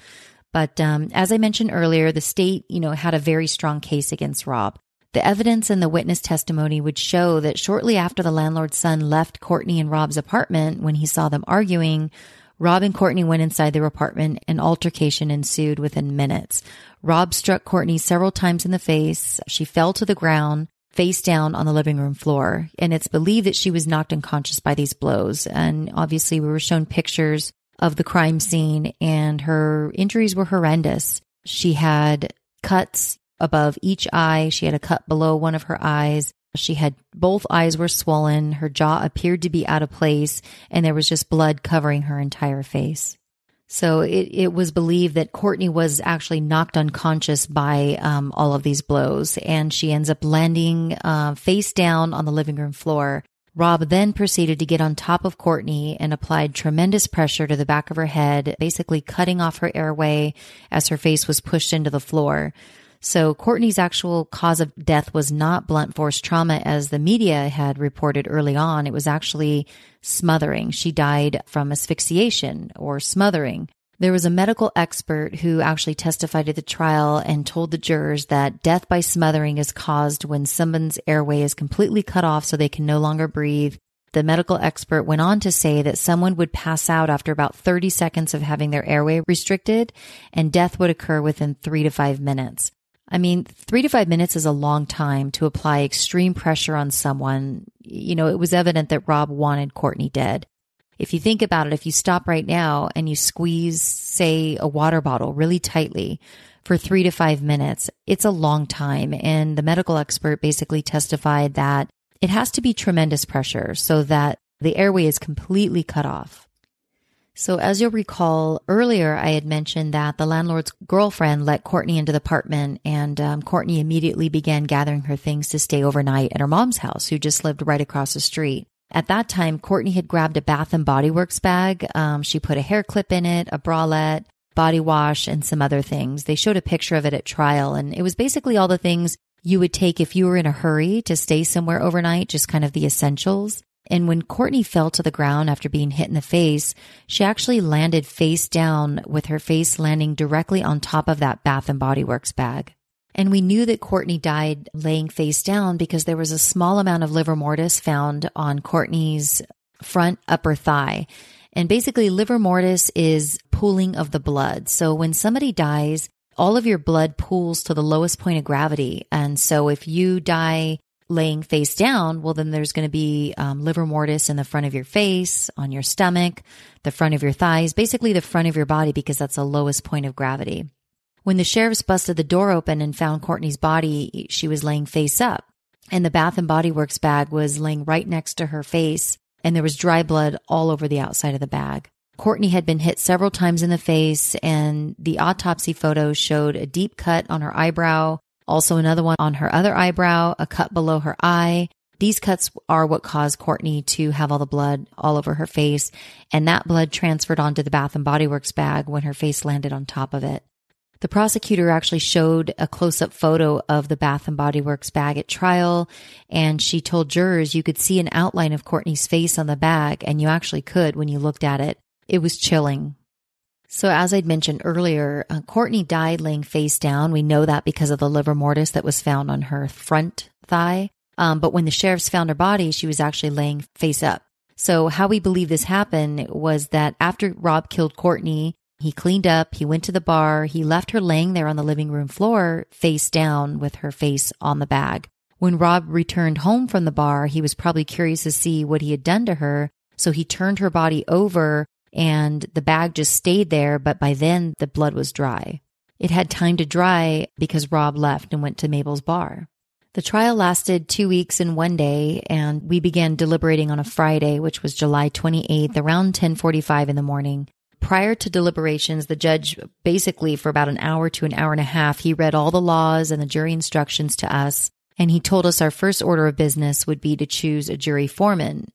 But um, as I mentioned earlier, the state, you know, had a very strong case against Rob. The evidence and the witness testimony would show that shortly after the landlord's son left Courtney and Rob's apartment when he saw them arguing, Rob and Courtney went inside their apartment and altercation ensued within minutes. Rob struck Courtney several times in the face. She fell to the ground, face down on the living room floor. And it's believed that she was knocked unconscious by these blows. And obviously we were shown pictures of the crime scene and her injuries were horrendous. She had cuts above each eye. She had a cut below one of her eyes. She had both eyes were swollen, her jaw appeared to be out of place, and there was just blood covering her entire face. So it, it was believed that Courtney was actually knocked unconscious by um, all of these blows, and she ends up landing uh, face down on the living room floor. Rob then proceeded to get on top of Courtney and applied tremendous pressure to the back of her head, basically cutting off her airway as her face was pushed into the floor. So Courtney's actual cause of death was not blunt force trauma as the media had reported early on. It was actually smothering. She died from asphyxiation or smothering. There was a medical expert who actually testified at the trial and told the jurors that death by smothering is caused when someone's airway is completely cut off so they can no longer breathe. The medical expert went on to say that someone would pass out after about 30 seconds of having their airway restricted and death would occur within three to five minutes. I mean, three to five minutes is a long time to apply extreme pressure on someone. You know, it was evident that Rob wanted Courtney dead. If you think about it, if you stop right now and you squeeze, say, a water bottle really tightly for three to five minutes, it's a long time. And the medical expert basically testified that it has to be tremendous pressure so that the airway is completely cut off. So, as you'll recall earlier, I had mentioned that the landlord's girlfriend let Courtney into the apartment, and um, Courtney immediately began gathering her things to stay overnight at her mom's house, who just lived right across the street. At that time, Courtney had grabbed a Bath and Body Works bag. Um, she put a hair clip in it, a bralette, body wash, and some other things. They showed a picture of it at trial, and it was basically all the things you would take if you were in a hurry to stay somewhere overnight, just kind of the essentials. And when Courtney fell to the ground after being hit in the face, she actually landed face down with her face landing directly on top of that Bath and Body Works bag. And we knew that Courtney died laying face down because there was a small amount of livor mortis found on Courtney's front upper thigh. And basically, livor mortis is pooling of the blood. So when somebody dies, all of your blood pools to the lowest point of gravity. And so if you die laying face down, well, then there's going to be um, livor mortis in the front of your face, on your stomach, the front of your thighs, basically the front of your body because that's the lowest point of gravity. When the sheriffs busted the door open and found Courtney's body, she was laying face up and the Bath and Body Works bag was laying right next to her face and there was dry blood all over the outside of the bag. Courtney had been hit several times in the face and the autopsy photos showed a deep cut on her eyebrow, also another one on her other eyebrow, a cut below her eye. These cuts are what caused Courtney to have all the blood all over her face, and that blood transferred onto the Bath and Body Works bag when her face landed on top of it. The prosecutor actually showed a close up photo of the Bath and Body Works bag at trial, and she told jurors you could see an outline of Courtney's face on the bag, and you actually could when you looked at it. It was chilling. So, as I'd mentioned earlier, uh, Courtney died laying face down. We know that because of the livor mortis that was found on her front thigh. Um, but when the sheriffs found her body, she was actually laying face up. So, how we believe this happened was that after Rob killed Courtney, he cleaned up, he went to the bar, he left her laying there on the living room floor, face down with her face on the bag. When Rob returned home from the bar, he was probably curious to see what he had done to her. So he turned her body over and the bag just stayed there, but by then the blood was dry. It had time to dry because Rob left and went to Mabel's bar. The trial lasted two weeks and one day, and we began deliberating on a Friday, which was July 28th, around 1045 in the morning. Prior to deliberations, the judge basically for about an hour to an hour and a half, he read all the laws and the jury instructions to us. And he told us our first order of business would be to choose a jury foreman.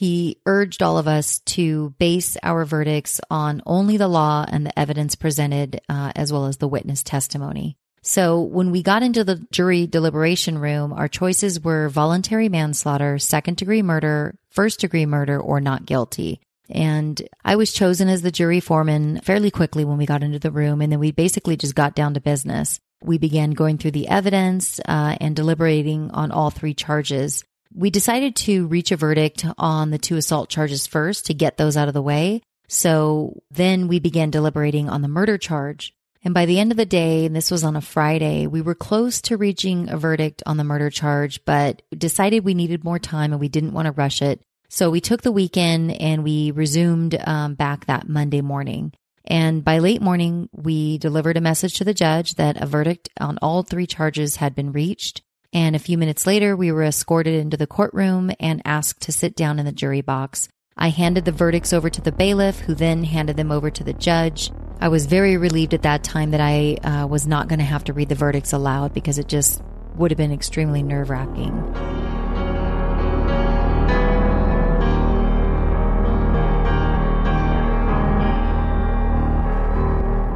He urged all of us to base our verdicts on only the law and the evidence presented, uh, as well as the witness testimony. So when we got into the jury deliberation room, our choices were voluntary manslaughter, second degree murder, first degree murder, or not guilty. And I was chosen as the jury foreman fairly quickly when we got into the room. And then we basically just got down to business. We began going through the evidence uh, and deliberating on all three charges. We decided to reach a verdict on the two assault charges first to get those out of the way. So then we began deliberating on the murder charge. And by the end of the day, and this was on a Friday, we were close to reaching a verdict on the murder charge, but decided we needed more time and we didn't want to rush it. So we took the weekend and we resumed um, back that Monday morning. And by late morning, we delivered a message to the judge that a verdict on all three charges had been reached. And a few minutes later, we were escorted into the courtroom and asked to sit down in the jury box. I handed the verdicts over to the bailiff, who then handed them over to the judge. I was very relieved at that time that I uh, was not going to have to read the verdicts aloud because it just would have been extremely nerve wracking.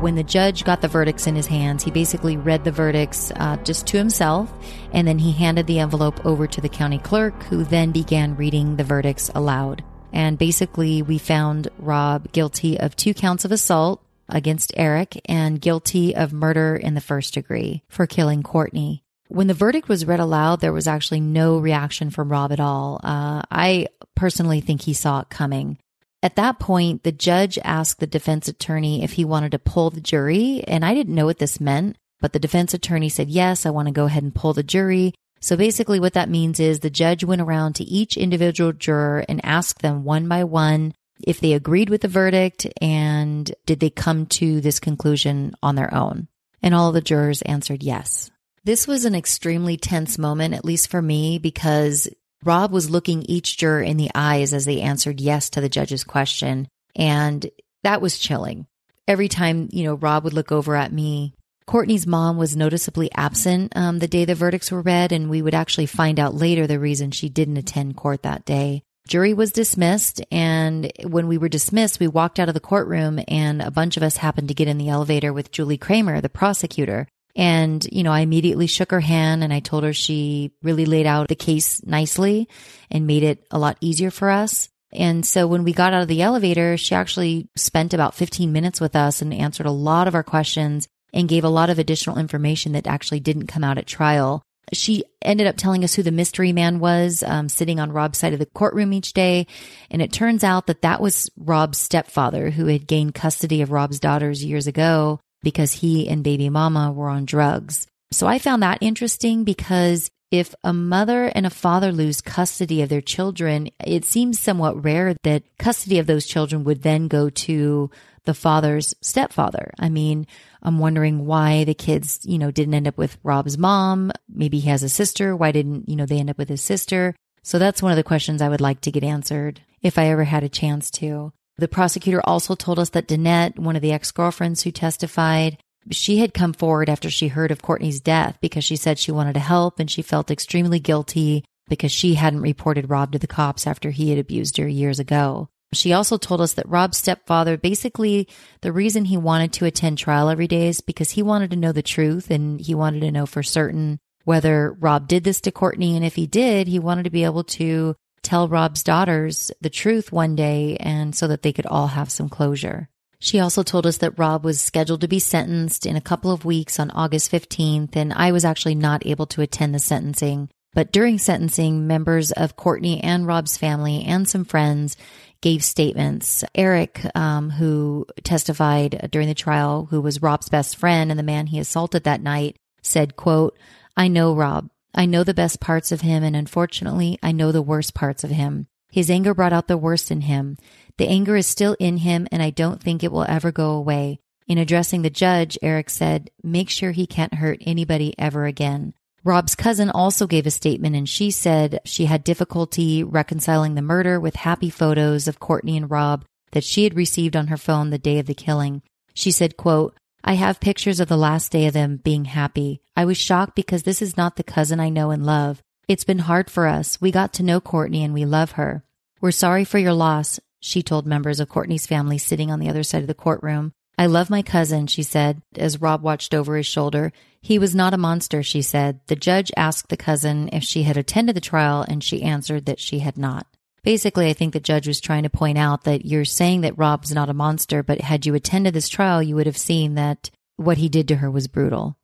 When the judge got the verdicts in his hands, he basically read the verdicts uh, just to himself, and then he handed the envelope over to the county clerk, who then began reading the verdicts aloud. And basically, we found Rob guilty of two counts of assault against Eric and guilty of murder in the first degree for killing Courtney. When the verdict was read aloud, there was actually no reaction from Rob at all. Uh, I personally think he saw it coming. At that point, the judge asked the defense attorney if he wanted to pull the jury, and I didn't know what this meant, but the defense attorney said, Yes, I want to go ahead and pull the jury. So basically, what that means is the judge went around to each individual juror and asked them one by one if they agreed with the verdict and did they come to this conclusion on their own. And all the jurors answered yes. This was an extremely tense moment, at least for me, because Rob was looking each juror in the eyes as they answered yes to the judge's question. And that was chilling. Every time, you know, Rob would look over at me. Courtney's mom was noticeably absent um, the day the verdicts were read, and we would actually find out later the reason she didn't attend court that day. Jury was dismissed, and when we were dismissed, we walked out of the courtroom, and a bunch of us happened to get in the elevator with Julie Kramer, the prosecutor. And, you know, I immediately shook her hand and I told her she really laid out the case nicely and made it a lot easier for us. And so when we got out of the elevator, she actually spent about 15 minutes with us and answered a lot of our questions and gave a lot of additional information that actually didn't come out at trial. She ended up telling us who the mystery man was, um, sitting on Rob's side of the courtroom each day. And it turns out that that was Rob's stepfather who had gained custody of Rob's daughters years ago because he and baby mama were on drugs. So I found that interesting because if a mother and a father lose custody of their children, it seems somewhat rare that custody of those children would then go to the father's stepfather. I mean, I'm wondering why the kids, you know, didn't end up with Rob's mom. Maybe he has a sister. Why didn't, you know, they end up with his sister? So that's one of the questions I would like to get answered if I ever had a chance to. The prosecutor also told us that Danette, one of the ex girlfriends who testified, she had come forward after she heard of Courtney's death because she said she wanted to help and she felt extremely guilty because she hadn't reported Rob to the cops after he had abused her years ago. She also told us that Rob's stepfather basically the reason he wanted to attend trial every day is because he wanted to know the truth and he wanted to know for certain whether Rob did this to Courtney. And if he did, he wanted to be able to tell Rob's daughters the truth one day and so that they could all have some closure. She also told us that Rob was scheduled to be sentenced in a couple of weeks on August 15th, and I was actually not able to attend the sentencing. But during sentencing, members of Courtney and Rob's family and some friends gave statements. Eric, um, who testified during the trial, who was Rob's best friend and the man he assaulted that night, said, quote, I know Rob. I know the best parts of him, and unfortunately, I know the worst parts of him. His anger brought out the worst in him. The anger is still in him, and I don't think it will ever go away. In addressing the judge, Eric said, Make sure he can't hurt anybody ever again. Rob's cousin also gave a statement, and she said she had difficulty reconciling the murder with happy photos of Courtney and Rob that she had received on her phone the day of the killing. She said, quote, I have pictures of the last day of them being happy. I was shocked because this is not the cousin I know and love. It's been hard for us. We got to know Courtney and we love her. We're sorry for your loss, she told members of Courtney's family sitting on the other side of the courtroom. I love my cousin, she said, as Rob watched over his shoulder. He was not a monster, she said. The judge asked the cousin if she had attended the trial, and she answered that she had not. Basically, I think the judge was trying to point out that you're saying that Rob's not a monster, but had you attended this trial, you would have seen that what he did to her was brutal.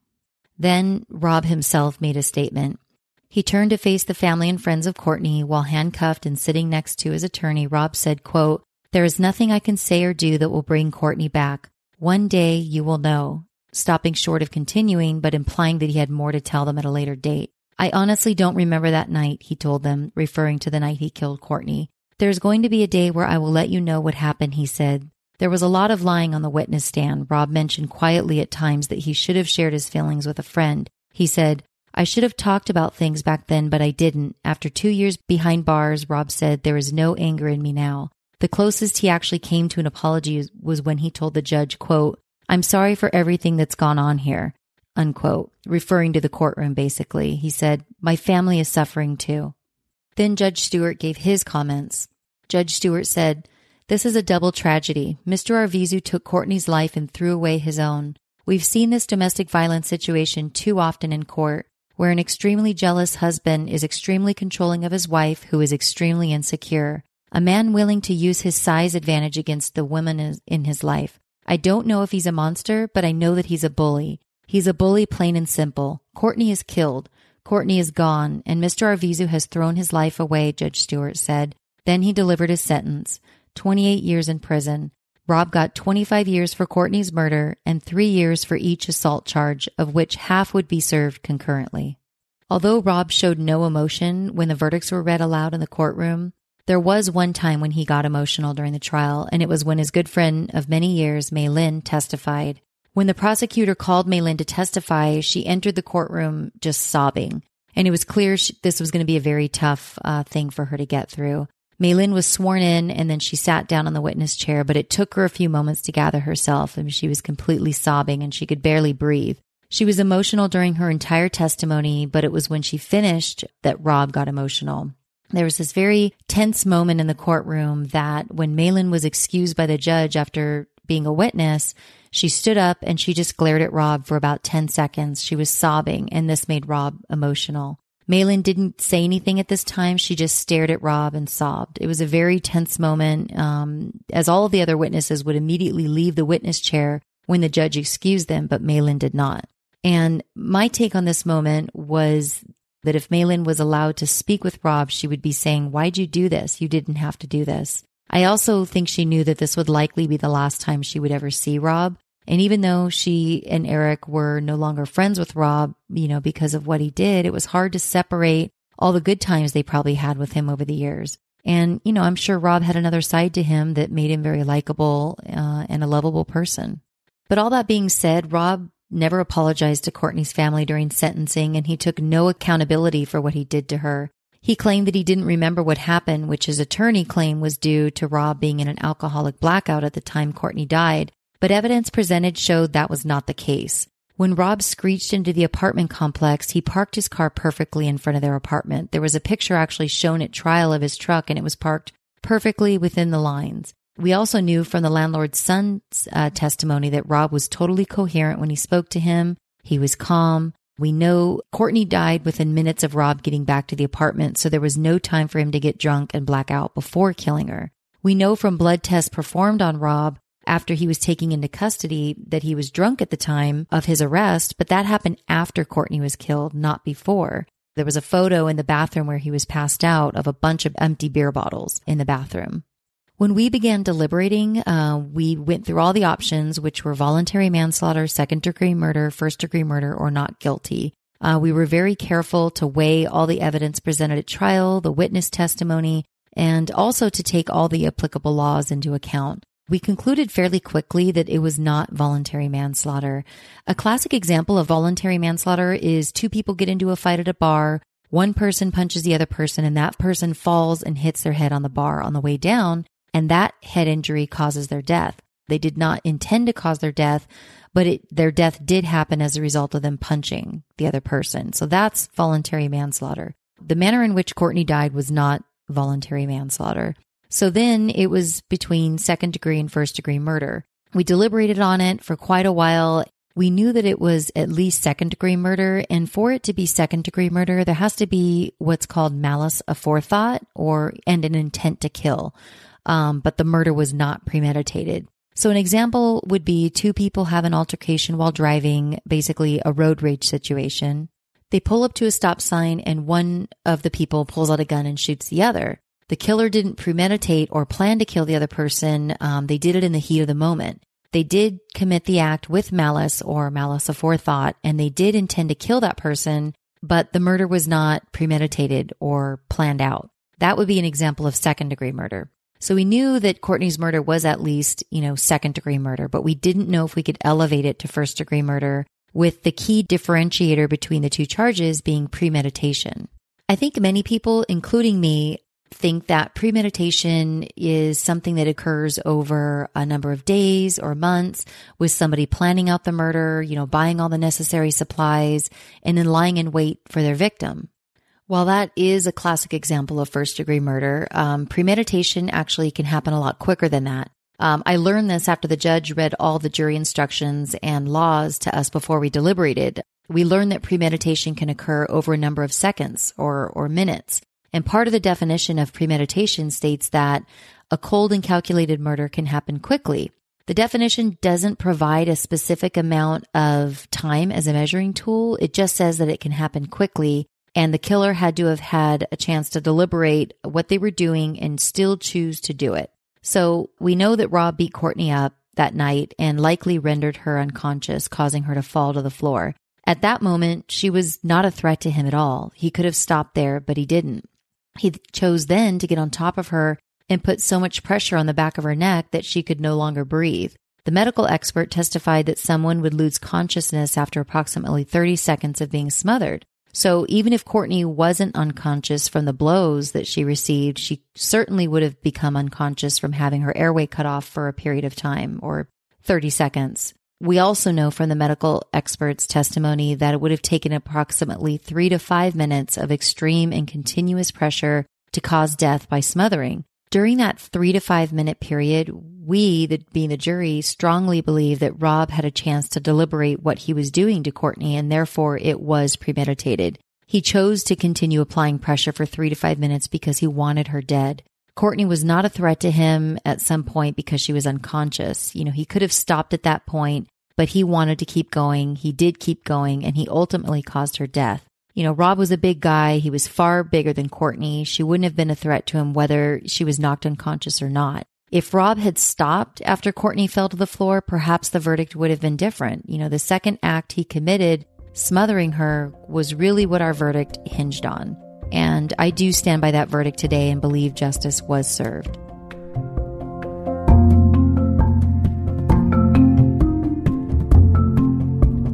Then Rob himself made a statement. He turned to face the family and friends of Courtney while handcuffed and sitting next to his attorney. Rob said, quote, There is nothing I can say or do that will bring Courtney back. One day you will know, stopping short of continuing, but implying that he had more to tell them at a later date. I honestly don't remember that night, he told them, referring to the night he killed Courtney. There's going to be a day where I will let you know what happened, he said. There was a lot of lying on the witness stand. Rob mentioned quietly at times that he should have shared his feelings with a friend. He said, I should have talked about things back then, but I didn't. After two years behind bars, Rob said, There is no anger in me now. The closest he actually came to an apology was when he told the judge, quote, I'm sorry for everything that's gone on here, unquote, referring to the courtroom basically. He said, My family is suffering too. Then Judge Stewart gave his comments. Judge Stewart said, This is a double tragedy. Mr. Arvizu took Courtney's life and threw away his own. We've seen this domestic violence situation too often in court where an extremely jealous husband is extremely controlling of his wife who is extremely insecure. A man willing to use his size advantage against the woman in his life. I don't know if he's a monster, but I know that he's a bully. He's a bully, plain and simple. Courtney is killed. Courtney is gone, and Mr. Arvizu has thrown his life away, Judge Stewart said. Then he delivered his sentence 28 years in prison. Rob got 25 years for Courtney's murder and three years for each assault charge, of which half would be served concurrently. Although Rob showed no emotion when the verdicts were read aloud in the courtroom, there was one time when he got emotional during the trial, and it was when his good friend of many years, Mei Lin, testified. When the prosecutor called Mei Lin to testify, she entered the courtroom just sobbing. And it was clear she, this was going to be a very tough uh, thing for her to get through. Mei Lin was sworn in and then she sat down on the witness chair, but it took her a few moments to gather herself and she was completely sobbing and she could barely breathe. She was emotional during her entire testimony, but it was when she finished that Rob got emotional. There was this very tense moment in the courtroom that when Mei Lin was excused by the judge after being a witness, she stood up and she just glared at Rob for about 10 seconds. She was sobbing and this made Rob emotional. Mei Lin didn't say anything at this time. She just stared at Rob and sobbed. It was a very tense moment, um, as all of the other witnesses would immediately leave the witness chair when the judge excused them, but Mei Lin did not. And my take on this moment was that if Mei Lin was allowed to speak with Rob, she would be saying, Why'd you do this? You didn't have to do this. I also think she knew that this would likely be the last time she would ever see Rob. And even though she and Eric were no longer friends with Rob, you know, because of what he did, it was hard to separate all the good times they probably had with him over the years. And, you know, I'm sure Rob had another side to him that made him very likable uh, and a lovable person. But all that being said, Rob never apologized to Courtney's family during sentencing and he took no accountability for what he did to her. He claimed that he didn't remember what happened, which his attorney claimed was due to Rob being in an alcoholic blackout at the time Courtney died but evidence presented showed that was not the case. When Rob screeched into the apartment complex, he parked his car perfectly in front of their apartment. There was a picture actually shown at trial of his truck, and it was parked perfectly within the lines. We also knew from the landlord's son's uh, testimony that Rob was totally coherent when he spoke to him. He was calm. We know Courtney died within minutes of Rob getting back to the apartment, so there was no time for him to get drunk and black out before killing her. We know from blood tests performed on Rob after he was taken into custody that he was drunk at the time of his arrest, but that happened after Courtney was killed, not before. There was a photo in the bathroom where he was passed out of a bunch of empty beer bottles in the bathroom. When we began deliberating, uh, we went through all the options, which were voluntary manslaughter, second degree murder, first degree murder, or not guilty. Uh, we were very careful to weigh all the evidence presented at trial, the witness testimony, and also to take all the applicable laws into account. We concluded fairly quickly that it was not voluntary manslaughter. A classic example of voluntary manslaughter is two people get into a fight at a bar. One person punches the other person and that person falls and hits their head on the bar on the way down. And that head injury causes their death. They did not intend to cause their death, but it, their death did happen as a result of them punching the other person. So that's voluntary manslaughter. The manner in which Courtney died was not voluntary manslaughter. So then it was between second degree and first degree murder. We deliberated on it for quite a while. We knew that it was at least second degree murder. And for it to be second degree murder, there has to be what's called malice aforethought or, and an intent to kill. Um, but the murder was not premeditated. So an example would be two people have an altercation while driving, basically a road rage situation. They pull up to a stop sign and one of the people pulls out a gun and shoots the other. The killer didn't premeditate or plan to kill the other person. Um, they did it in the heat of the moment. They did commit the act with malice or malice aforethought, and they did intend to kill that person, but the murder was not premeditated or planned out. That would be an example of second degree murder. So we knew that Courtney's murder was at least, you know, second degree murder, but we didn't know if we could elevate it to first degree murder with the key differentiator between the two charges being premeditation. I think many people, including me, think that premeditation is something that occurs over a number of days or months with somebody planning out the murder, you know, buying all the necessary supplies and then lying in wait for their victim. While that is a classic example of first degree murder, um, premeditation actually can happen a lot quicker than that. Um, I learned this after the judge read all the jury instructions and laws to us before we deliberated. We learned that premeditation can occur over a number of seconds or, or minutes. And part of the definition of premeditation states that a cold and calculated murder can happen quickly. The definition doesn't provide a specific amount of time as a measuring tool. It just says that it can happen quickly. And the killer had to have had a chance to deliberate what they were doing and still choose to do it. So we know that Rob beat Courtney up that night and likely rendered her unconscious, causing her to fall to the floor. At that moment, she was not a threat to him at all. He could have stopped there, but he didn't. He chose then to get on top of her and put so much pressure on the back of her neck that she could no longer breathe. The medical expert testified that someone would lose consciousness after approximately 30 seconds of being smothered. So even if Courtney wasn't unconscious from the blows that she received, she certainly would have become unconscious from having her airway cut off for a period of time or 30 seconds. We also know from the medical experts' testimony that it would have taken approximately three to five minutes of extreme and continuous pressure to cause death by smothering. During that three to five minute period, we, the, being the jury, strongly believe that Rob had a chance to deliberate what he was doing to Courtney and therefore it was premeditated. He chose to continue applying pressure for three to five minutes because he wanted her dead. Courtney was not a threat to him at some point because she was unconscious. You know, he could have stopped at that point, but he wanted to keep going. He did keep going and he ultimately caused her death. You know, Rob was a big guy. He was far bigger than Courtney. She wouldn't have been a threat to him whether she was knocked unconscious or not. If Rob had stopped after Courtney fell to the floor, perhaps the verdict would have been different. You know, the second act he committed, smothering her, was really what our verdict hinged on. And I do stand by that verdict today and believe justice was served.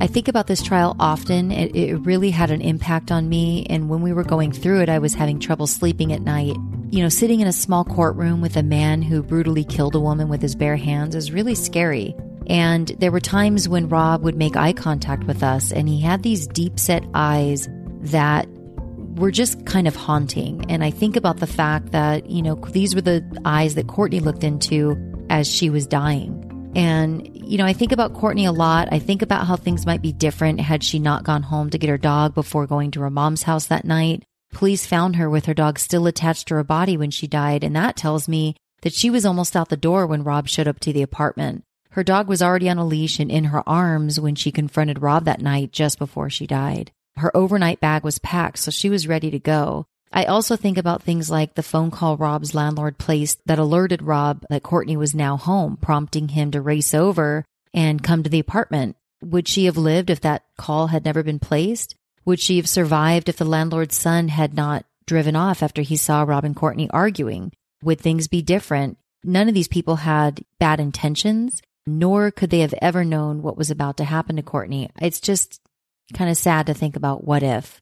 I think about this trial often. It, it, really had an impact on me. And when we were going through it, I was having trouble sleeping at night. You know, sitting in a small courtroom with a man who brutally killed a woman with his bare hands is really scary. And there were times when Rob would make eye contact with us, and he had these deep set eyes that were just kind of haunting. And I think about the fact that, you know, these were the eyes that Courtney looked into as she was dying. And, you know, I think about Courtney a lot. I think about how things might be different had she not gone home to get her dog before going to her mom's house that night. Police found her with her dog still attached to her body when she died. And that tells me that she was almost out the door when Rob showed up to the apartment. Her dog was already on a leash and in her arms when she confronted Rob that night just before she died. Her overnight bag was packed, so she was ready to go. I also think about things like the phone call Rob's landlord placed that alerted Rob that Courtney was now home, prompting him to race over and come to the apartment. Would she have lived if that call had never been placed? Would she have survived if the landlord's son had not driven off after he saw Rob and Courtney arguing. Would things be different? None of these people had bad intentions, nor could they have ever known what was about to happen to Courtney. It's just kind of sad to think about what if.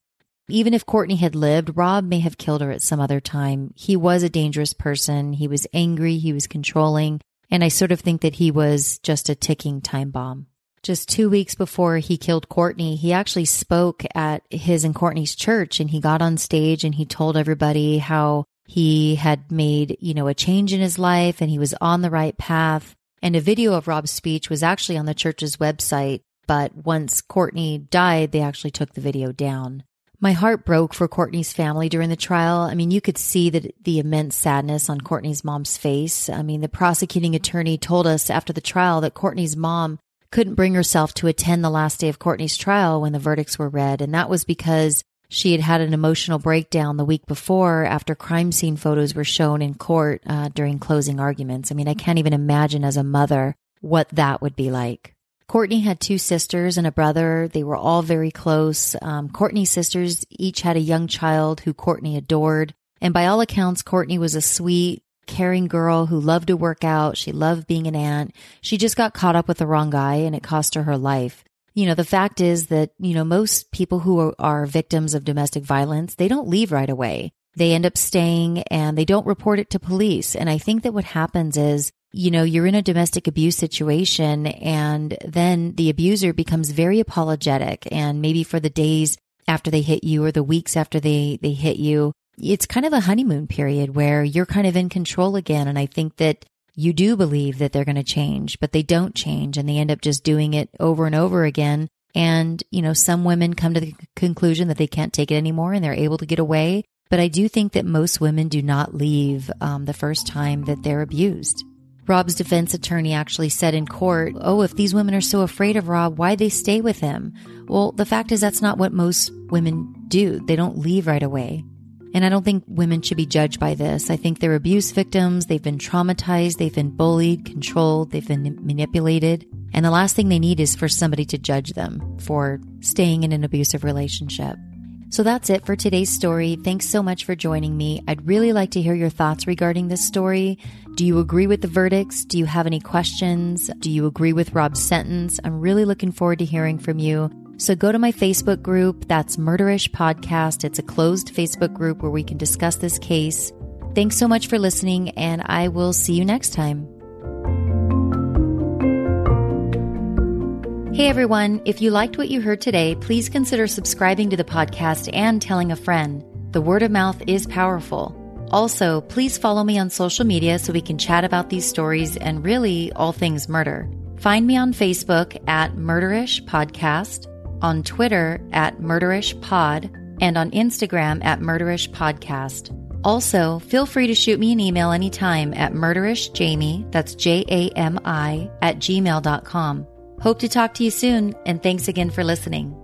Even if Courtney had lived, Rob may have killed her at some other time. He was a dangerous person. He was angry. He was controlling. And I sort of think that he was just a ticking time bomb. Just two weeks before he killed Courtney, he actually spoke at his and Courtney's church and he got on stage and he told everybody how he had made, you know, a change in his life and he was on the right path. And a video of Rob's speech was actually on the church's website. But once Courtney died, they actually took the video down. My heart broke for Courtney's family during the trial. I mean, you could see that the immense sadness on Courtney's mom's face. I mean, the prosecuting attorney told us after the trial that Courtney's mom couldn't bring herself to attend the last day of Courtney's trial when the verdicts were read. And that was because she had had an emotional breakdown the week before after crime scene photos were shown in court uh, during closing arguments. I mean, I can't even imagine as a mother what that would be like. Courtney had two sisters and a brother. They were all very close. Um, Courtney's sisters each had a young child who Courtney adored. And by all accounts, Courtney was a sweet, caring girl who loved to work out. She loved being an aunt. She just got caught up with the wrong guy and it cost her her life. You know, the fact is that, you know, most people who are, are victims of domestic violence, they don't leave right away. They end up staying and they don't report it to police. And I think that what happens is you know, you're in a domestic abuse situation and then the abuser becomes very apologetic and maybe for the days after they hit you or the weeks after they, they hit you, it's kind of a honeymoon period where you're kind of in control again. And I think that you do believe that they're going to change, but they don't change and they end up just doing it over and over again. And, you know, some women come to the conclusion that they can't take it anymore and they're able to get away. But I do think that most women do not leave um, the first time that they're abused. Rob's defense attorney actually said in court, Oh, if these women are so afraid of Rob, why they stay with him? Well, the fact is that's not what most women do. They don't leave right away. And I don't think women should be judged by this. I think they're abuse victims. They've been traumatized. They've been bullied, controlled. They've been manipulated. And the last thing they need is for somebody to judge them for staying in an abusive relationship. So that's it for today's story. Thanks so much for joining me. I'd really like to hear your thoughts regarding this story. Do you agree with the verdicts? Do you have any questions? Do you agree with Rob's sentence? I'm really looking forward to hearing from you. So go to my Facebook group. That's Murderish Podcast. It's a closed Facebook group where we can discuss this case. Thanks so much for listening, and I will see you next time. Hey everyone, if you liked what you heard today, please consider subscribing to the podcast and telling a friend. The word of mouth is powerful. Also, please follow me on social media so we can chat about these stories and really all things murder. Find me on Facebook at Murderish Podcast, on Twitter at murderishpod and on Instagram at Murderish Podcast. Also, feel free to shoot me an email anytime at murderishjami, that's J A M I, at gmail.com. Hope to talk to you soon, and thanks again for listening.